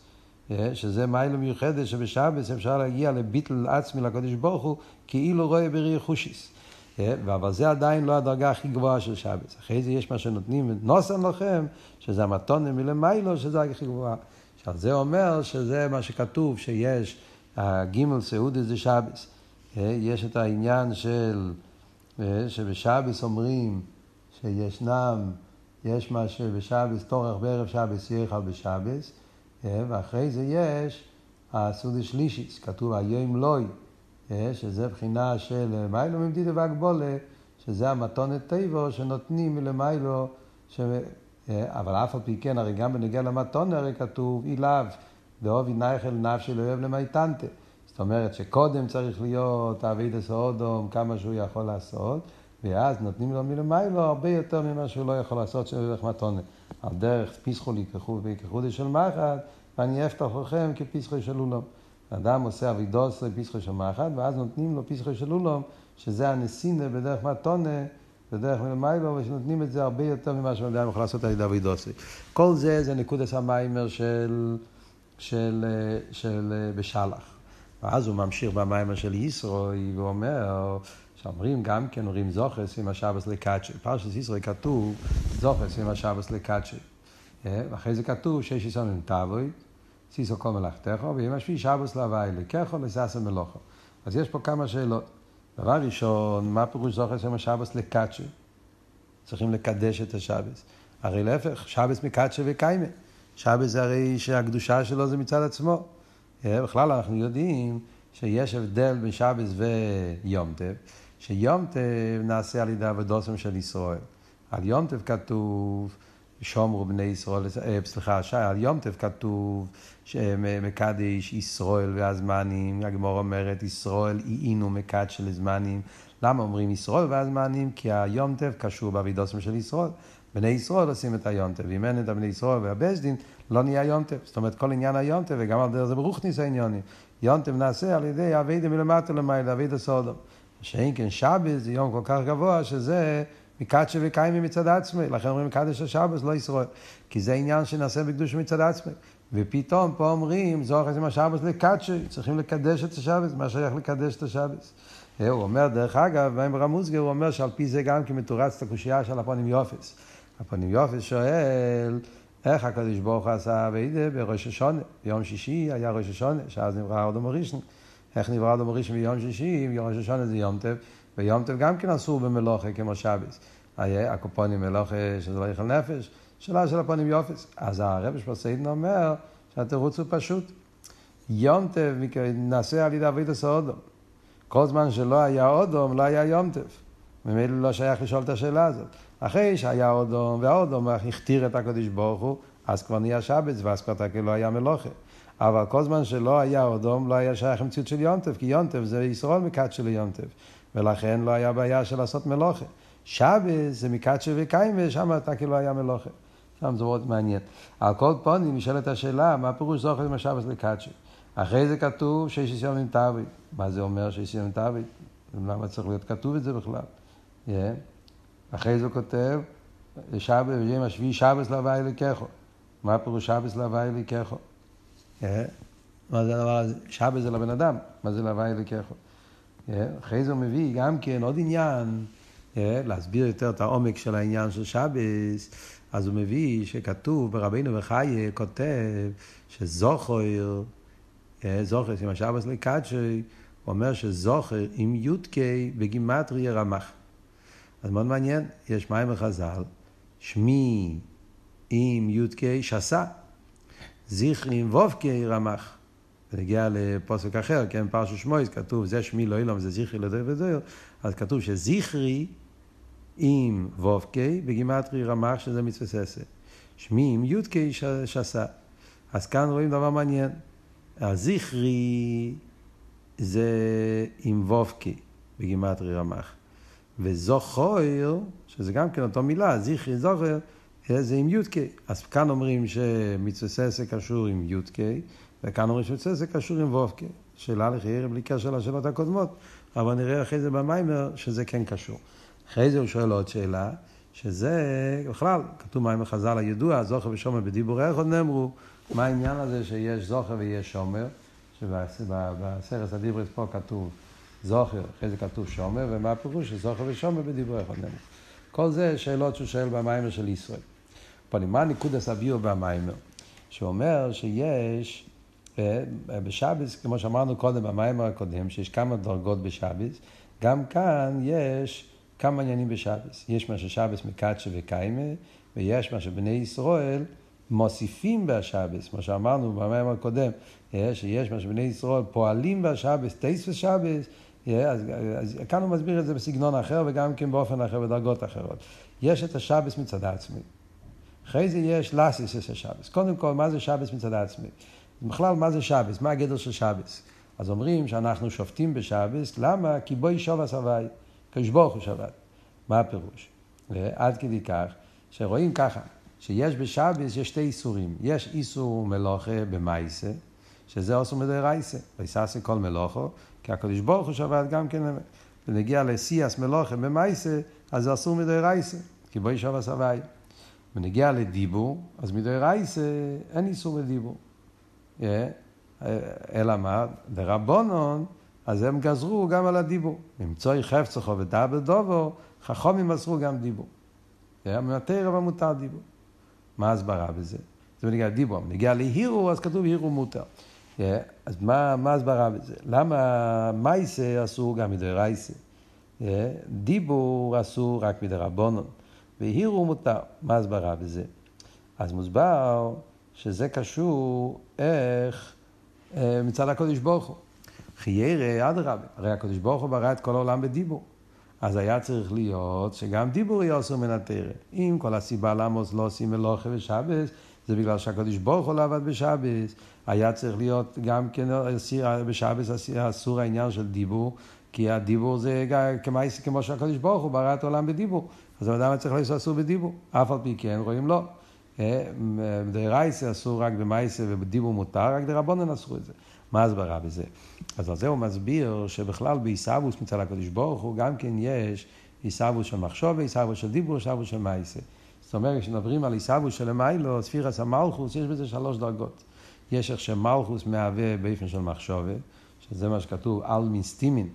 אה, שזה מיילה מיוחדת שבשבס אפשר להגיע לביטל עצמי לקדוש ברוך הוא כאילו רואה בראי חושיס. אה, אבל זה עדיין לא הדרגה הכי גבוהה של שבס. אחרי זה יש מה שנותנים נוסן לכם, שזה המתונה מלמיילו, שזה הכי גבוהה. עכשיו זה אומר שזה מה שכתוב, שיש הגימל סעודס זה שבס. אה, יש את העניין של, שבשבס אומרים שישנם יש מה שבשבס, תורך בערב שבס יאכל בשבס, אה, ואחרי זה יש הסעודה שלישיס, כתוב היום לוי, אה, שזה בחינה של מיילו ממדידה והגבולה, שזה המתונת טבעו שנותנים מלמיילו, ש... אה, אבל אף על פי כן, הרי גם בנגיע למתונה הרי כתוב אילאו, דאובי נייכל נפשי לא אוהב למייטנטה. זאת אומרת שקודם צריך להיות אבידס אודום, כמה שהוא יכול לעשות, ואז נותנים לו מלמיילו הרבה יותר ממה שהוא לא יכול לעשות של דרך מתונה. על דרך פיסחו ייקחו ויקחו של מחט, ואני אפתח לכם כפיסחו של אולום. אדם עושה אבידוס לפיסחו של מחט, ואז נותנים לו פיסחו של אולום, שזה הנסינה בדרך מתונה, בדרך מלמיילו, ושנותנים את זה הרבה יותר ממה שאדם יכול לעשות על ידי אבידוסי. כל זה זה נקודת המיימר של, של, של, של בשלח. ואז הוא ממשיך במיימר של ישרוי, ואומר, שאומרים גם כן, אומרים זוכס עם השבס לקדשי. פרשת ישראל כתוב זוכס עם השבס לקדשי. ואחרי זה כתוב שיש יסון עם תבוי, סיסו כל מלאכתך, ויום השביעי שבוס להווי לקחו לססר מלוכו. אז יש פה כמה שאלות. דבר ראשון, מה פירוש זוכר שם השבוס לקדשי? צריכים לקדש את השבס. הרי להפך, שבס מקדשי וקיימה. שבס זה הרי שהקדושה שלו זה מצד עצמו. בכלל אנחנו יודעים שיש הבדל בין שבס ויום טב, שיום טב נעשה על ידי עבודוסם של ישראל. על יום טב כתוב שומרו בני ישראל, אה, סליחה, על יום טב כתוב שמקדש ישראל והזמנים, הגמור אומרת ישראל איינו מקדש של זמנים. למה אומרים ישראל והזמנים? כי היום טב קשור באבידוסם של ישראל. בני ישראל עושים את היום טב, אם אין את הבני ישראל והבסדין, לא נהיה יום טב. זאת אומרת, כל עניין היום טב, וגם על דרך זה ברוכניס העניונים. יום טב נעשה על ידי אבידה מלמטה למעלה, אבידה סודום. שאין כן שבת זה יום כל כך גבוה, שזה מקדשי וקיימי מצד עצמי, לכן אומרים מקדש השבת, לא ישראל. כי זה עניין שנעשה בקדוש מצד עצמי. ופתאום פה אומרים, זוכר את השבת לקדשי, צריכים לקדש את השבת, מה שייך לקדש את השבת. הוא אומר, דרך אגב, באמר המוסגר, הוא אומר שעל פי זה גם כן מתורץ את הקושייה של הפונים יופס. הפונים יופס שואל, איך הקדוש ברוך הוא עשה אביידה בראש השונה? ביום שישי היה ראש השונה, שאז נברא אדום הראשון. איך נברא אדום הראשון ביום שישי? ביום ראש השונה זה יום טב, ויום טב גם כן אסור במלוכה כמו שבס. הקופונים מלוכה שזה לא יאכל נפש, שאלה של הפונים יופס. אז הרב שפוסיידן אומר שהתירוץ הוא פשוט. יום טב נעשה על ידי אבידה סעודום. כל זמן שלא היה אודום, לא היה יום טף. ממילא לא שייך לשאול את השאלה הזאת. אחרי שהיה אודום, והאודום הכתיר את הקדוש ברוך הוא, אז כבר נהיה שבץ, ואז כבר לא היה מלוכה. אבל כל זמן שלא היה אודום, לא היה שייך למציאות של יונטף, כי יונטף זה ישראל מקדשי ליונטף. ולכן לא היה בעיה של לעשות מלוכה. שבץ זה מקדשי וקיימה, ושם אתה כאילו היה מלוכה. שם זה מאוד מעניין. על כל פונים נשאלת השאלה, מה פירוש זוכר עם השבץ לקדשי? אחרי זה כתוב שיש יום תאווית. מה זה אומר שיש יום תאווית? למה צריך להיות כתוב את זה בכלל? Yeah. אחרי זה כותב, שבת, ביום השביעי שבס להווי לקחו. מה פירוש שבס לקחו? Yeah. מה זה הדבר הזה? שבס זה לבן אדם, מה זה להווי לקחו? אחרי זה הוא מביא גם כן עוד עניין, yeah, להסביר יותר את העומק של העניין של שבס, אז הוא מביא שכתוב ברבינו וחיי, כותב שזוכר זוכר, עם השבס לקדשי, הוא אומר שזוכר עם יודקי בגימטריה רמח. אז מאוד מעניין, יש מים וחז"ל, שמי עם יודקי שסה, זכרי עם וובקי רמח. ונגיע לפוסק אחר, כן, פרשו שמויס, כתוב, זה שמי לא אילום, זה זכרי לדרך ודרך, אז כתוב שזכרי עם וובקי בגימטרי רמח, שזה מצווה ססה. שמי עם יודקי שסה. אז כאן רואים דבר מעניין. הזכרי זה עם וובקי בגימטרי רמח. וזוכר, שזה גם כן אותו מילה, זכרי זוכר, זה עם יודקי. אז כאן אומרים שמצווה קשור עם יודקי, וכאן אומרים שמצווה קשור עם וובקי. שאלה לחייר בלי קשר לשאלות הקודמות, אבל נראה אחרי זה במיימר שזה כן קשור. אחרי זה הוא שואל עוד שאלה, שזה בכלל, כתוב מים בחז"ל הידוע, זוכר ושומר בדיבורי איך עוד נאמרו, מה העניין הזה שיש זוכר ויש שומר, שבסרס הדיברס פה כתוב זוכר, אחרי זה כתוב שומר, ומה הפירוש של זוכר ושומר בדיבורי אחד נאמר. כל זה שאלות שהוא שואל במיימר של ישראל. פונים, מה ניקוד הביור במיימר? שאומר שיש בשבס, כמו שאמרנו קודם במיימר הקודם, שיש כמה דרגות בשבס, גם כאן יש כמה עניינים בשבס. יש מה ששבס מקדשה וקיימה, ויש מה שבני ישראל מוסיפים בשבס, כמו שאמרנו במים הקודם, שיש מה שבני ישראל פועלים בשבס, טייס ושבס, אז, אז כאן הוא מסביר את זה בסגנון אחר וגם כן באופן אחר, בדרגות אחרות. יש את השבס מצד עצמי. אחרי זה יש לאסיס של השבס. קודם כל, מה זה שבס מצד עצמי? בכלל, מה זה שבס? מה הגדר של שבס? אז אומרים שאנחנו שופטים בשבס, למה? כי בואי שובס הוואי, כשברוך הוא שבת. מה הפירוש? עד כדי כך, שרואים ככה, שיש בשבס יש שתי איסורים. יש איסור מלוכה במייסה, שזה אוסור מדי רייסה. ויססה כל מלוכו, כי הקדוש ברוך הוא שבת גם כן, ונגיע לסיאס מלוכה במייסה, אז זה אסור מדי רייסה, כי בואי שוב הסבי. ונגיע לדיבור, אז מדי רייסה אין איסור בדיבור. אלא מה? דרבונון, אז הם גזרו גם על הדיבור. למצוא חפצחו ודאבל דובו, חכומים מסרו גם דיבור. מהתרא ומותר דיבור. מה ההסברה בזה? זה בנגיע לדיבור. בנגיע להירו, אז כתוב הירו מותר. אז מה, ההסברה בזה? למה מייסה אסור גם מדי רייסה? Yeah, דיבור אסור רק מדי רבונון. והירו מותר. מה ההסברה בזה? אז מוסבר שזה קשור איך אה, מצד הקודש ברוך הוא. חיירה, אדרבה, הרי הקודש ברוך הוא ברא את כל העולם בדיבור. אז היה צריך להיות שגם דיבור יהיה אסור מן התרא. אם כל הסיבה למה לא עושים מלוכה ושבס, זה בגלל שהקדוש ברוך הוא לא עבד בשבס. היה צריך להיות גם כן בשבס אסור העניין של דיבור, כי הדיבור זה כמו שהקדוש ברוך הוא ברא את העולם בדיבור. אז האדם צריך לעשות אסור בדיבור. אף על פי כן רואים לא. אה, דרייסה אסור רק במייסה ובדיבור מותר, רק דרבונן אסור את זה. מה ההסברה בזה? אז על זה הוא מסביר שבכלל בעיסאוווס מצד הקדוש ברוך הוא גם כן יש עיסאוווס של מחשוב ועיסאוווס של דיבור ועיסאוווס של מייסה. זאת אומרת, כשמדברים על עיסאוווס של מיילו, ספירס המלכוס, יש בזה שלוש דרגות. יש איך שמלכוס מהווה באופן של מחשובה, שזה מה שכתוב על מיסטימין,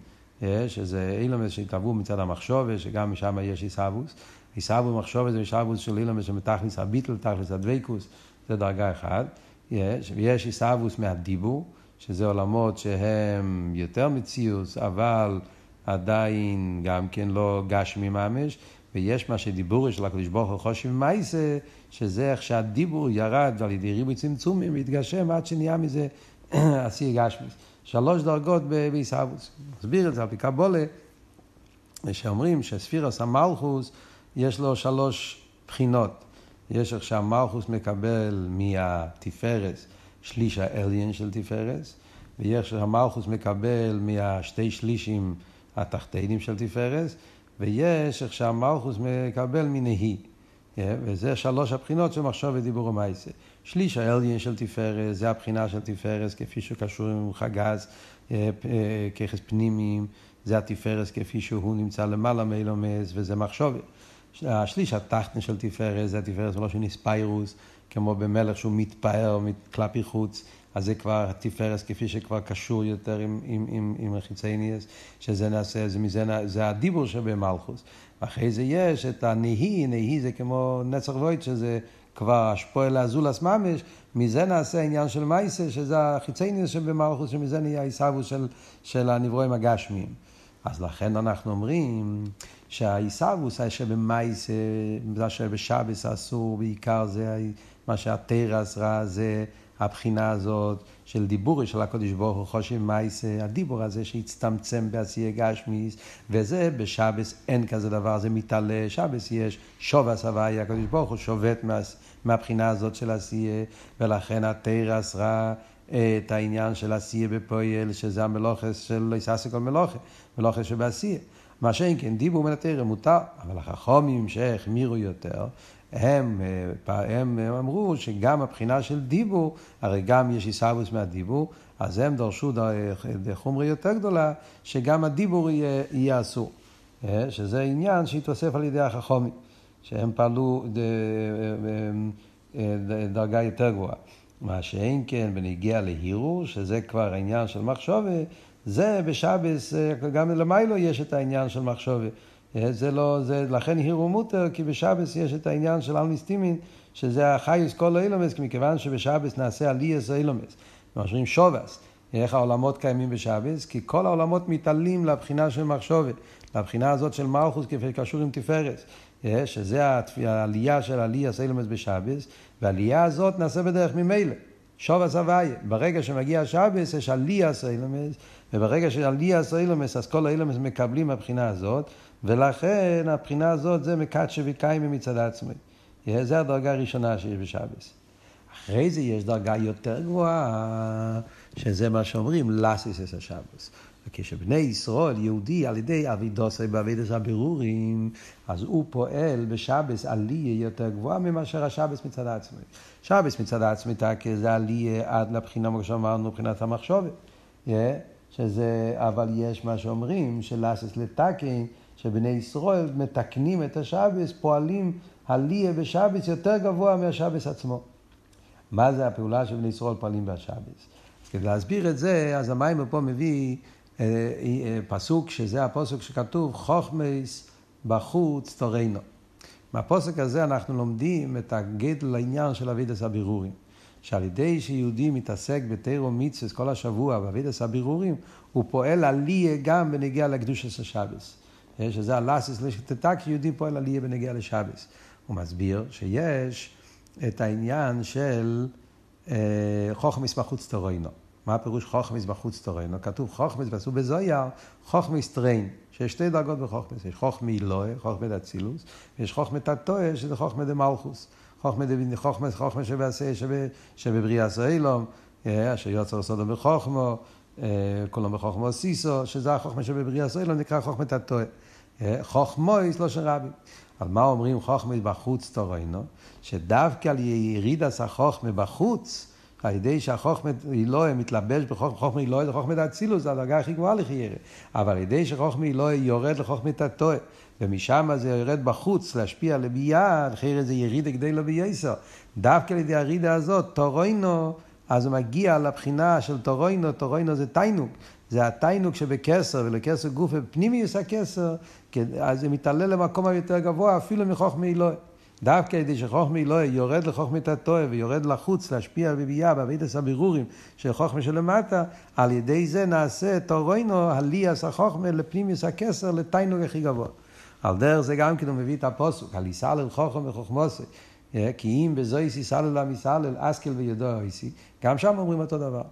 אה, שזה אילמס שהתהוו מצד המחשובה, שגם משם יש עיסאוווס. עיסאוווס מחשובה זה עיסאוווס של אילמס שמתכלס הביטל, תכלס הדבקוס, זה דרגה אחת. יש, ויש עיסאוווס מהדיבור. שזה עולמות שהם יותר מציוס, אבל עדיין גם כן לא גשמי ממש, ויש מה שדיבורי של הקדוש ברוך הוא חושב מייסה, שזה איך שהדיבור ירד ועל ידי ריבוי צמצומים והתגשם עד שנהיה מזה עשי גשמי. שלוש דרגות בעיסאוווס. מסביר את זה על פי קבולה, שאומרים שספירס המלכוס יש לו שלוש בחינות. יש איך שהמלכוס מקבל מהתפארס. שליש העליין של תפארס, ויש המלכוס מקבל מהשתי שלישים התחתינים של תפארס, ויש איך שהמלכוס מקבל מנהי. אה, וזה שלוש הבחינות של מחשוב ודיבור ומעשה. שליש העליין של תפארס, זה הבחינה של תפארס כפי שהוא קשור עם חגז, אה, אה, ככס פנימיים, זה התפארס כפי שהוא נמצא למעלה מאילומס, וזה מחשוב. השליש התחתן של תפארס, זה התפארס מלושן איספיירוס, כמו במלך שהוא מתפאר כלפי חוץ, אז זה כבר תפארס כפי שכבר קשור יותר עם, עם, עם, עם החיצייניאס, שזה נעשה, זה, מזה, זה הדיבור שבמלכוס. ואחרי זה יש את הנהי, נהי זה כמו נצח וויד, שזה כבר השפועל לאזולס ממש, מזה נעשה העניין של מייסה, שזה החיצייניאס שבמלכוס, שמזה נהיה העיסאוווס של, של הנברואים הגשמיים. אז לכן אנחנו אומרים שהעיסאוווס שבמייסה, זה שבשבס אסור, בעיקר זה מה שהתרא עשרה זה הבחינה הזאת של דיבורי של הקודש ברוך הוא חושב מייסה, הדיבור הזה שהצטמצם בעשייה גשמיס, וזה בשבס אין כזה דבר, זה מתעלה, שבס יש שובס הוויה, הקודש ברוך הוא שובת מה, מהבחינה הזאת של עשייה, ולכן התרא עשרה את העניין של עשייה בפועל, שזה המלוכס של לא יססק כל מלוכה, מלוכס שבעשייה. מה שאין כן דיבור מן התרא מותר, אבל החכומים שהחמירו יותר, הם, אה, הם, הם אמרו שגם הבחינה של דיבור, הרי גם יש עיסאוווס מהדיבור, אז הם דרשו חומרי יותר גדולה, שגם הדיבור יהיה, יהיה אסור. אה, שזה עניין שהתווסף על ידי החכומים, שהם פעלו אה, דרגה יותר גבוהה. מה שאין כן בנגיע להירו, שזה כבר העניין של מחשובה, זה בשבס, גם למיילו יש את העניין של מחשובה. אה, זה לא, זה, לכן הירו מותר, כי בשבס יש את העניין של אלמיסטימין, שזה החייס כל האילומס, מכיוון שבשבס נעשה עליאס האילומס. אומרים שובס, איך העולמות קיימים בשבס? כי כל העולמות מתעלים לבחינה של מחשובת, לבחינה הזאת של מלכוס כפי קשור עם תפארס. אה, שזה העלייה של עליאס האילומס בשבס, והעלייה הזאת נעשה בדרך ממילא. שובס הוויה. ברגע שמגיע שבס יש עליאס האילומס, וברגע שעליאס האילומס, אז כל האילומס מקבלים מהבחינה הזאת. ולכן הבחינה הזאת זה מקדשי וקיימי מצד עצמי. זה הדרגה הראשונה שיש בשבס. אחרי זה יש דרגה יותר גבוהה, שזה מה שאומרים, לסיס אס השבס. וכשבני ישראל, יהודי, על ידי אבידוסי באבידס הבירורים, אז הוא פועל בשבס עלייה יותר גבוהה מאשר השבס מצד עצמי. שבס מצד עצמי זה עלייה עד לבחינה, כמו שאמרנו, מבחינת המחשובת. שזה, אבל יש מה שאומרים, שלאסס לתקן, שבני ישראל מתקנים את השבס, פועלים הליה בשבס יותר גבוה מהשבס עצמו. מה זה הפעולה של בני ישראל פועלים בשבס? כדי להסביר את זה, אז המים פה מביא אה, אה, פסוק, שזה הפסוק שכתוב, חוכמס בחוץ תורנו. מהפוסק הזה אנחנו לומדים את הגט לעניין של אבידס הבירורים. שעל ידי שיהודי מתעסק בתירו מיצס כל השבוע באבידס הבירורים, הוא פועל עליה גם בנגיע לקדושת השבס. שזה הלאסיס לשתתק, שיהודי פועל עליה בנגיע לשבס. הוא מסביר שיש את העניין של אה, חוכמיס בחוץ תורנו. מה הפירוש חוכמיס בחוץ תורנו? כתוב חוכמיס, ועשו בזויר, חוכמיס טריין, שיש שתי דרגות בחוכמיס. יש חוכמי אלוהי, חוכמי דאצילוס, ויש חוכמי תתויה, שזה חוכמי דמלכוס. חוכמי דבין, חוכמי, חוכמי שבעשה, שבבריאה סוילום, אה, אשר יוצר סודו בחוכמו, אה, כולו בחוכמו סיסו, שזה החוכמה שבבריאה סוילום, נקרא חוכמי תתויה. חוכמויס לא של רבי. על מה אומרים חוכמה בחוץ תורנו? שדווקא על ירידת החוכמה בחוץ, על ידי שהחוכמה אלוהי מתלבש בחוכמה, חוכמה אלוהי זה חוכמה דאצילוס, זה הדרגה הכי גבוהה לחיירה. אבל על ידי שחוכמה אלוהי יורד לחוכמה תתוה, ומשם זה יורד בחוץ להשפיע לביאה, אחרת זה יריד כדי לא בייסר. דווקא על ידי הירידה הזאת, תורנו, אז הוא מגיע לבחינה של תורנו, תורנו זה תיינוק. זה התיינוק שבקסר, ולקסר גוף בפנימיוס הקסר, אז זה מתעלה למקום היותר גבוה אפילו מחוכמי אלוהי. דווקא כדי שחוכמי אלוהי יורד לחוכמי תתוה ויורד לחוץ להשפיע בביאה בעבידת הבירורים של חוכמי שלמטה, על ידי זה נעשה תורוינו הליאס החוכמה לפנימיוס הקסר לתיינוק הכי גבוה. על דרך זה גם כן הוא מביא את הפוסוק, על יסלל חוכם וחוכמוסי. כי אם בזויס יסלל המסלל, אסקל וידוע איסי, גם שם אומרים אותו דבר.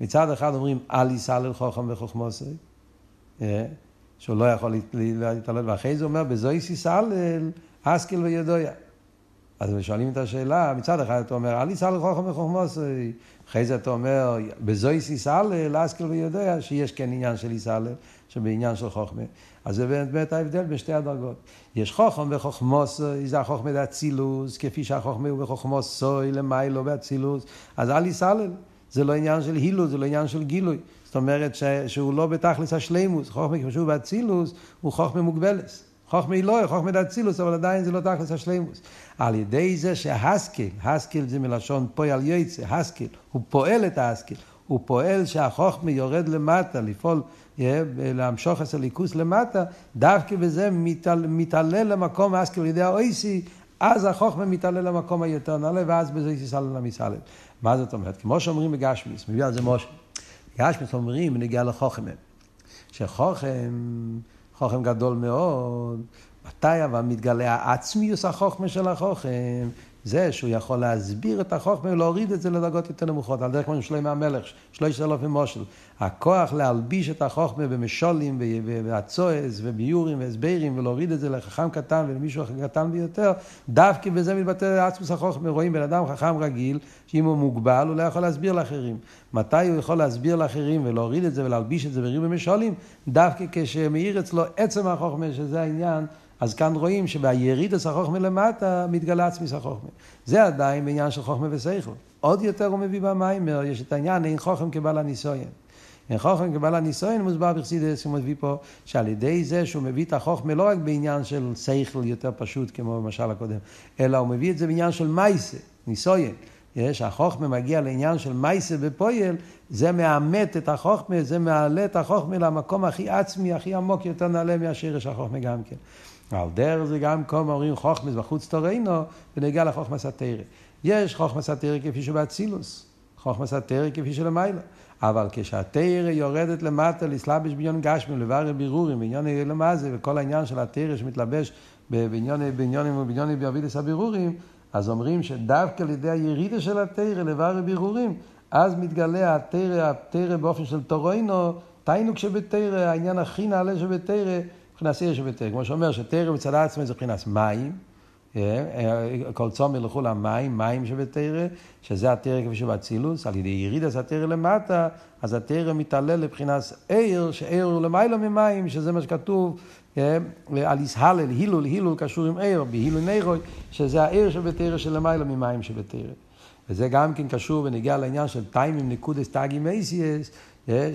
מצד אחד אומרים אל יסלל חוכם וחוכמוסי, שהוא לא יכול להתעלל, ואחרי זה אומר בזויס יסלל, אסקל וידוע. אז שואלים את השאלה, מצד אחד אתה אומר, אל יסלל חוכם וחוכמוסי, אחרי זה אתה אומר, בזויס יסלל, אסקל וידוע, שיש כן עניין של יסלל, שבעניין של חוכמה. אז זה באמת ההבדל בין שתי הדרגות. יש חוכם וחוכמוסוי, זה החוכמה דאצילוס, כפי שהחוכמה הוא בחוכמוסוי, למיילו באצילוס, אז אל יסלל. זה לא עניין של הילוס, זה לא עניין של גילוי. זאת אומרת ש, שהוא לא בתכלס השלימוס, חוכמה כמו שהוא באצילוס, הוא חוכמה מוגבלס. חוכמה היא לא, חוכמה דאצילוס, אבל עדיין זה לא תכלס השלימוס. על ידי זה שהסקיל, הסקיל זה מלשון פועל יוצא, הסקיל, הוא פועל את הסקיל, הוא פועל שהחוכמה יורד למטה, לפעול, להמשוך את הליכוס למטה, דווקא בזה מתעל, מתעלה למקום הסקיל על ידי האויסי, אז החוכמה מתעלה למקום היותר נעלה, ואז בזה יסלל למסלל. מה זאת אומרת? כמו שאומרים בגשמיס, מביא על זה משה. גשמיס אומרים בנגיעה לחוכם. שחוכם, חוכם גדול מאוד, מתי אבל מתגלה העצמיוס החוכמה של החוכם? זה שהוא יכול להסביר את החוכמה ולהוריד את זה לדרגות יותר נמוכות, על דרך כמו שלמה המלך, שלוש אלפים מושל. הכוח להלביש את החוכמה במשולים והצועס וביורים והסברים ולהוריד את זה לחכם קטן ולמישהו קטן ביותר, דווקא בזה מתבטא עצמוס החוכמה. רואים בן אדם חכם רגיל, שאם הוא מוגבל הוא לא יכול להסביר לאחרים. מתי הוא יכול להסביר לאחרים ולהוריד את זה ולהלביש את זה בריב במשולים? דווקא כשמאיר אצלו עצם החוכמה, שזה העניין. אז כאן רואים שביריד אצל חוכמה למטה מתגלה עצמי חוכמה. זה עדיין בעניין של חוכמה ושכל. עוד יותר הוא מביא במיימר, יש את העניין אין חוכם כבעל הניסויין. אין חוכם כבעל הניסויין מוסבר בחסידס, הוא מביא פה שעל ידי זה שהוא מביא את החוכמה לא רק בעניין של שכל יותר פשוט כמו במשל הקודם, אלא הוא מביא את זה בעניין של מייסה, ניסויין. שהחוכמה מגיע לעניין של מייסה בפויל, זה מאמת את החוכמה, זה מעלה את החוכמה למקום הכי עצמי, הכי עמוק יותר נעלה מהשרש החוכמה גם כן. על דרך זה גם כל אומרים חוכמס בחוץ תורנו, ונגיע לחוכמס התרא. יש חוכמס התרא כפי שבאצילוס, חוכמס התרא כפי שלמעלה. אבל כשהתרא יורדת למטה לסלבש בעניין גשמי, לברר בירורים, בעניין למזה, וכל העניין של התרא שמתלבש בעניינים ובעניינים בעבידת הבירורים, אז אומרים שדווקא על ידי הירידה של התרא לברר בירורים, אז מתגלה התרא, התרא באופן של תורנו, תיינוק שבתרא, העניין הכי נעלה שבתרא, מבחינת עיר שבתרא. כמו שאומר שתרא מצד עצמי זה מבחינת מים, אה, אה, כל צום ילכו למים, מים שבתרא, שזה התרא כפי שבאצילוס, על ידי ירידת התרא למטה, אז התרא מתעלה לבחינת עיר, שעיר הוא למעלה ממים, שזה מה שכתוב אה, על ישהלל, הילול, הילול קשור עם עיר, בהילול נירוי, שזה העיר שבתרא שלמעלה ממים שבתרא. וזה גם כן קשור ונגיע לעניין של טיימים נקודס תגי מייסיאס,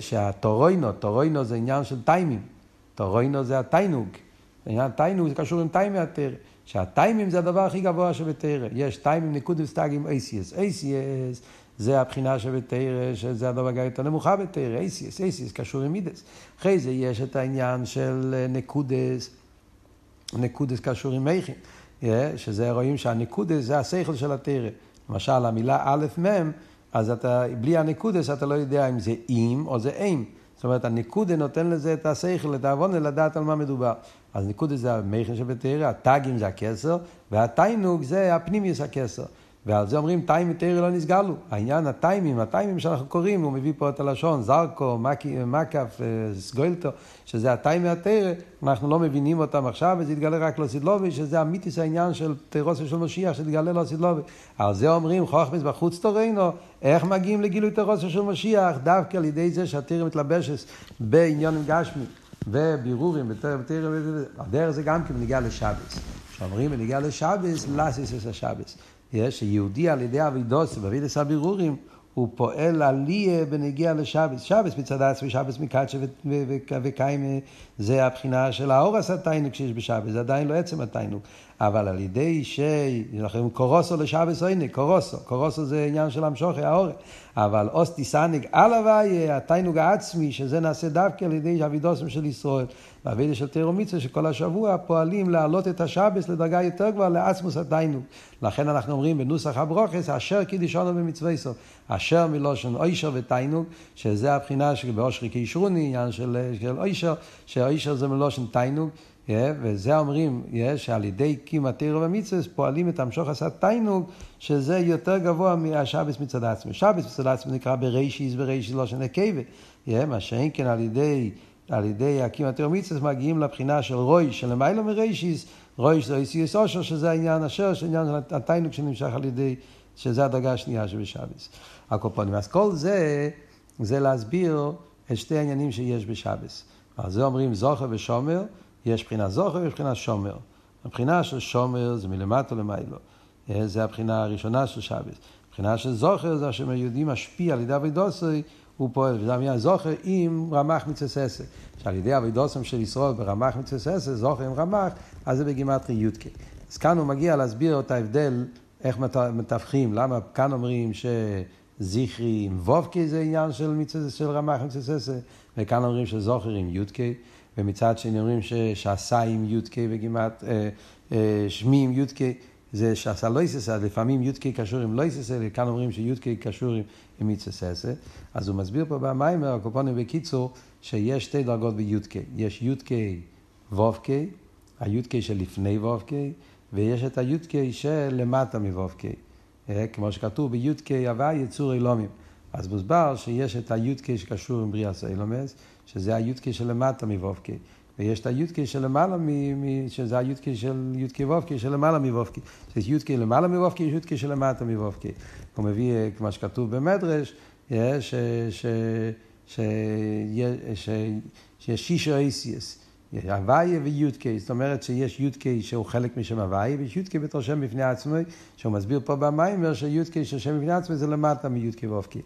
שהתורוינו, תורוינו זה עניין של טיימים. תורוינו זה התיינוג. עניין תיינוג זה קשור עם טיימי התרא. שהטיימים זה הדבר הכי גבוה שבתרא. יש טיימים נקודס תגים אייסיאס. אייסיאס זה הבחינה שבתרא, שזה הדבר יותר נמוכה בתרא. אייסיאס, אייסיאס קשור עם מידס. אחרי זה יש את העניין של נקודס, נקודס קשור עם מייכין. שזה רואים שהניקודס זה השכל של התרא. למשל, המילה א' מ', אז אתה, בלי הניקודס אתה לא יודע אם זה אם או זה אם. זאת אומרת, הניקודה נותן לזה את השכל, את העוונה, לדעת על מה מדובר. אז ניקודה זה המכן שבתרא, הטאגים זה הכסר, והתיינוג זה הפנימיוס הכסר. ועל זה אומרים טיים ותרא לא נסגלו. העניין הטיימים, הטיימים שאנחנו קוראים, הוא מביא פה את הלשון, זרקו, מקף, אה, סגוילטו, שזה הטיימי התרא, אנחנו לא מבינים אותם עכשיו, וזה יתגלה רק סדלובי, שזה המיתיס העניין של תירוסו של משיח, שיתגלה לא סדלובי. על זה אומרים, חוכמס בחוץ תורנו, איך מגיעים לגילוי תירוסו של משיח? דווקא על ידי זה שהתרא מתלבשת בעניונים גשמי. ובירורים, בתרא, הדרך זה גם כן בניגיע לשבס. כשאומרים בניגיע לשבס, לסיס השבס. שיהודי על ידי אבידוס, באבידס הבירורים, הוא פועל עליה בנגיע לשבס. שבס מצד עצמי, שבס מקדשה וקיימה, זה הבחינה של האורס התיינוק שיש בשבס, זה עדיין לא עצם התיינוק. אבל על ידי ש... אומרים קורוסו לשבס הנה, קורוסו. קורוסו זה עניין של המשוכי, האורס. אבל אוסטי סניג על הוויה, התיינוג העצמי, שזה נעשה דווקא על ידי אבידוסם של ישראל. והאבידה של תירו מצווה שכל השבוע פועלים להעלות את השבס לדרגה יותר גבוהה לעצמוס התיינוג. לכן אנחנו אומרים בנוסח הברוכס, אשר קידישונו במצווה סוף. אשר מלושן אוישר ותיינוג, שזה הבחינה שבאושרי קישרוני, עניין של, של אוישר, שאוישר זה מלושן תיינוג. Yeah, וזה אומרים, yeah, שעל ידי קיום התירו ומצווה פועלים את המשוך עשה תיינוג, שזה יותר גבוה מהשבס מצד עצמי. שבס מצד עצמי נקרא ברישיס, ברישיס לא שנקבה. Yeah, מה שאין כן על ידי על ידי הקים התאומיצס מגיעים לבחינה של רוי, של למעלה מריישיס, רוי זה איסיוס אושר, שזה העניין אשר, שעניין התיינוק שנמשך על ידי, שזה הדרגה השנייה שבשבס. הקופונים. אז כל זה, זה להסביר את שתי העניינים שיש בשבס. על זה אומרים זוכר ושומר, יש בחינה זוכר ויש בחינה שומר. הבחינה של שומר זה מלמטה למיילו. זה הבחינה הראשונה של שבס. הבחינה של זוכר זה השם היהודי משפיע על ידי אבידוסי הוא פועל, וזה המילה זוכר עם רמ"ח מצססה. שעל ידי אבידוסם של ישראל ברמ"ח מצססה, זוכר עם רמ"ח, אז זה בגימטרי יודקה. אז כאן הוא מגיע להסביר את ההבדל, איך מתווכים, למה כאן אומרים שזכרי עם וובקה זה עניין של, מצס, של רמ"ח מצססה, וכאן אומרים שזוכר עם יודקה, ומצד שני אומרים שעשה עם יודקה בגימט, אה, אה, שמי עם יודקה. זה שעשה לויססה, לפעמים יודקי קשור עם לויססה, וכאן אומרים שיודקי קשור עם, מיצססה. אז הוא מסביר פה במיימר, הקופונים בקיצור, שיש שתי דרגות ביודקי. יש יודקי וובקי, היודקי שלפני וובקי, ויש את היודקי שלמטה מוובקי. אה, כמו שכתוב ביודקי הווה יצור אילומים. אז מוסבר שיש את היודקי שקשור עם בריאה אילומס, שזה היודקי שלמטה מוובקי. ויש את היודקי שלמעלה, מ, שזה היודקי של יודקי וובקי שלמעלה מוובקי. יש יודקי למעלה מוובקי, יש יודקי שלמטה מוובקי. הוא מביא, אה, כמו שכתוב במדרש, שיש שישו אייסיאס. הוויה ויודקי, זאת אומרת שיש יודקי שהוא חלק משם הוויה, ויש יודקי בתור שם בפני עצמו, שהוא מסביר פה במיימר שיודקי של שם בפני עצמו זה למטה מיודקי וובקי.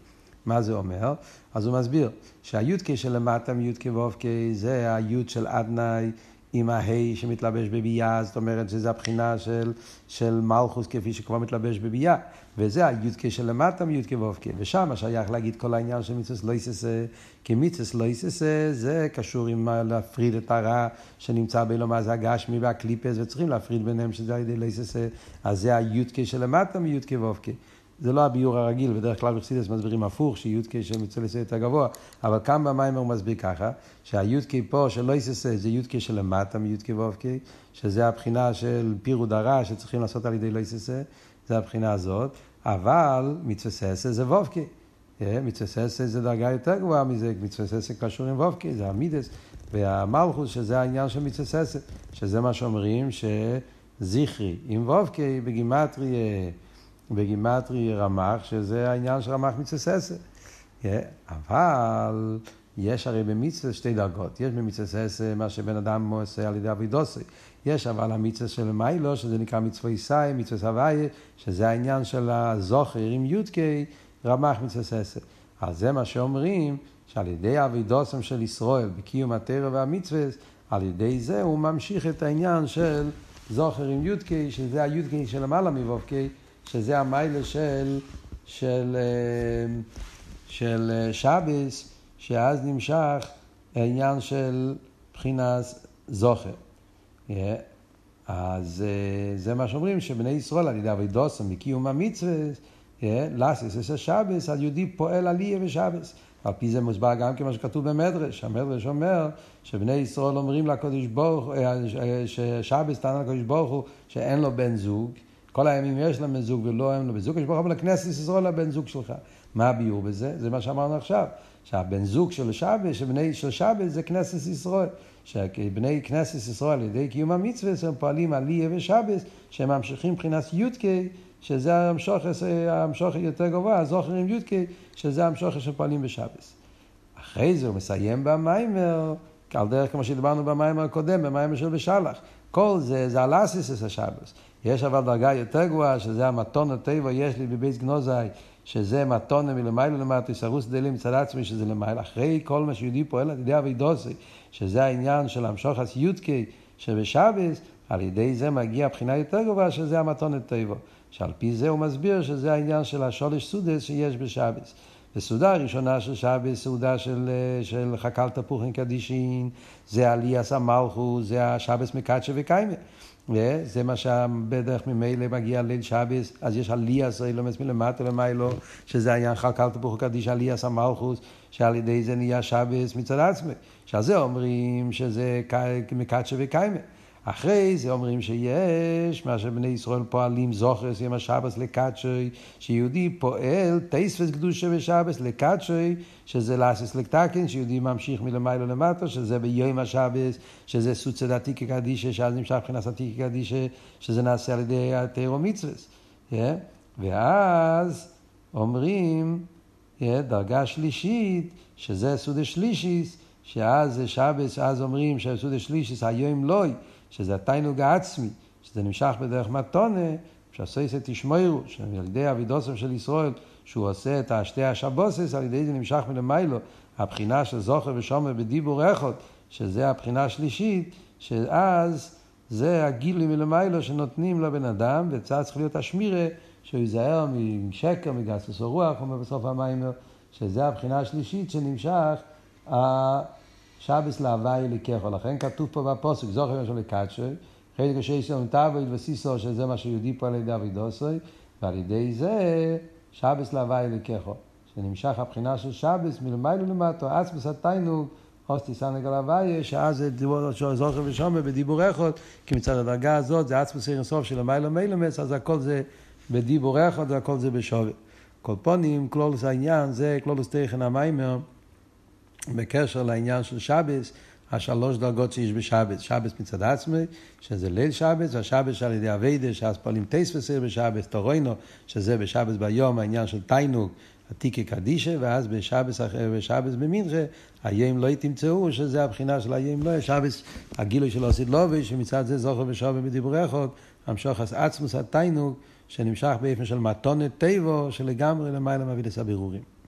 מה זה אומר? אז הוא מסביר שהיודקי שלמטה מיודקי ואופקי זה היוד של אדנאי עם ההי שמתלבש בביאה, זאת אומרת שזה הבחינה של, של מלכוס כפי שכבר מתלבש בביאה, וזה היודקי שלמטה מיודקי ואופקי, ושם שייך להגיד כל העניין של מיצוס לויססה, כי מיצוס לויססה זה קשור עם להפריד את הרע שנמצא באילומה זה הגשמי והקליפס, וצריכים להפריד ביניהם שזה על ידי לויססה, אז זה היודקי שלמטה מיודקי ואופקי. זה לא הביור הרגיל, בדרך כלל בחסידס מסבירים הפוך, שי"ק של מצלס יותר גבוה, אבל כאן במיימר הוא מסביר ככה, שהי"ק פה של לא יססה זה י"ק של למטה מי"ק ו"ק, שזה הבחינה של פירוד הרע שצריכים לעשות על ידי לא יססה, זה הבחינה הזאת, אבל מצווה זה ו"ק. אה, מצווה זה דרגה יותר גבוהה מזה, מצווה קשור עם ו"ק, זה המידס, והמלכוס שזה העניין של מצווה שזה מה שאומרים שזכרי עם ו"ק בגימטרי בגימטרי רמ"ח, שזה העניין של רמ"ח מצווה ססה. אבל יש הרי במצווה שתי דרגות. יש במצווה ססה מה שבן אדם עושה על ידי אבידוסי. יש אבל המצווה של מיילו, שזה נקרא מצווה ישאי, מצווה סבייה, שזה העניין של הזוכר עם יודקי, רמ"ח מצווה ססה. אז זה מה שאומרים, שעל ידי אבידוסם של ישראל, בקיום הטרע והמצווה, על ידי זה הוא ממשיך את העניין של זוכר עם יודקי, שזה היודקי של למעלה מבובקי. שזה המיילה של, של, אה, של אה, שבס, שאז נמשך העניין של בחינת זוכר. אז זה מה שאומרים, שבני ישראל על ידי אבידוסם וקיום המצווה, לאסיס אס השבס, אז יהודי פועל עליה ושבס. על פי זה מוסבר גם כמו שכתוב במדרש, המדרש אומר שבני ישראל אומרים לקדוש ברוך הוא, ששבס טען לקדוש ברוך הוא שאין לו בן זוג, כל הימים יש להם בן זוג ולא אין לו בן זוג, יש ברוך הוא לכנסת ישראל לבן זוג שלך. מה הביאור בזה? זה מה שאמרנו עכשיו, שהבן זוג של שבס, שבני של שבס זה כנסת ישראל. שבני כנסת ישראל על ידי קיום המצווה הם פועלים עליה ושבס, שהם ממשיכים מבחינת יודקי שזה המשוך יותר גבוה, הזוכרים יודקי, שזה המשוך שפועלים בשבס. אחרי זה הוא מסיים במיימר, על דרך כמו שדיברנו במיימר הקודם, במיימר של בשלח. כל זה, זה הלאסיס השבס. יש אבל דרגה יותר גבוהה, שזה המתון הטבע יש לי בבית גנוזי, שזה מתון מלמעלה למטה, סרוס דלים מצד עצמי, שזה למעלה. אחרי כל מה שיהודי פועל על ידי אבידוסי, שזה העניין של המשוך הסיודקי שבשבס, על ידי זה מגיע הבחינה יותר גבוהה, שזה המתון הטבע. שעל פי זה הוא מסביר שזה העניין של השולש סודס שיש בשבס. וסעודה הראשונה של שבס, סעודה של, של חקל תפוחין קדישין, זה עליאס המלכו, זה השבס מקדשה וקיימה. וזה מה שבדרך ממילא מגיע ליל שבס, אז יש עליאס אילומס מלמטה למיילו, שזה העניין חקל תפוחין קדיש עליאס המלכוס, שעל ידי זה נהיה שבס מצד עצמי. שעל זה אומרים שזה מקדשה וקיימה. אחרי זה אומרים שיש מה שבני ישראל פועלים זוכרס יום השבס לקדשוי, שיהודי פועל תייספס קדושה ושבס לקדשוי, שזה לאסס לקטקין, שיהודי ממשיך מלמעלה למטה, שזה ביום השבס, שזה סוצד עתיקי קדישה, שאז נמשך מבחינת עתיקי קדישה, שזה נעשה על ידי התירו מצווס. Yeah. ואז אומרים, yeah, דרגה שלישית, שזה סודה שלישיס, שאז זה שבס, אז אומרים שהסודה שלישיס היום לוי. שזה התיינוג העצמי, שזה נמשך בדרך מתונה, שעשה את תשמעו, שעל ידי אבידוסם של ישראל, שהוא עושה את השתי השבוסס, על ידי זה נמשך מלמיילו, הבחינה של זוכר ושומר בדיבור אחד, שזה הבחינה השלישית, שאז זה הגילוי מלמיילו שנותנים לבן אדם, וצריך צריך להיות השמירה, שהוא ייזהר משקר, מגסוס הרוח, אומר בסוף המים, שזה הבחינה השלישית שנמשך שבס להווי אליקךו. לכן כתוב פה בפוסק, זוכר של לקדשו, חלק שיש לנו תאווה וסיסו, שזה מה שיהודי פה על ידי אבידוסוי, ועל ידי זה שבס להווי אליקךו. שנמשך הבחינה של שבס מלמיילו למטו, עצמס התיינוג, סנג על הוויה, שאז זה זוכר ושומר בדיבור אחד, כי מצד הדרגה הזאת זה עצמס עיר סוף של המיילו מיילומס, אז הכל זה בדיבור אחד והכל זה בשווי. כל פונים, כלולוס העניין זה כלולוס תכן המיימר. בקשר לעניין של שבס, השלוש דרגות שיש בשבס, שבס מצד עצמי, שזה ליל שבס, והשבס על ידי אביידה, שאז פועלים טייס וסיר בשבס, תורנו, שזה בשבס ביום, העניין של תיינוג, עתיקי קדישה, ואז בשבס בשבס במנחה, היום לא תמצאו, שזה הבחינה של היום לא, שבס, הגילוי של עושית לובי, שמצד זה זוכר ושובר בדיבורי החוק, המשוך עצמוס התיינוג, שנמשך באופן של מתונת טבו, שלגמרי למעלה מביא לסבירורים.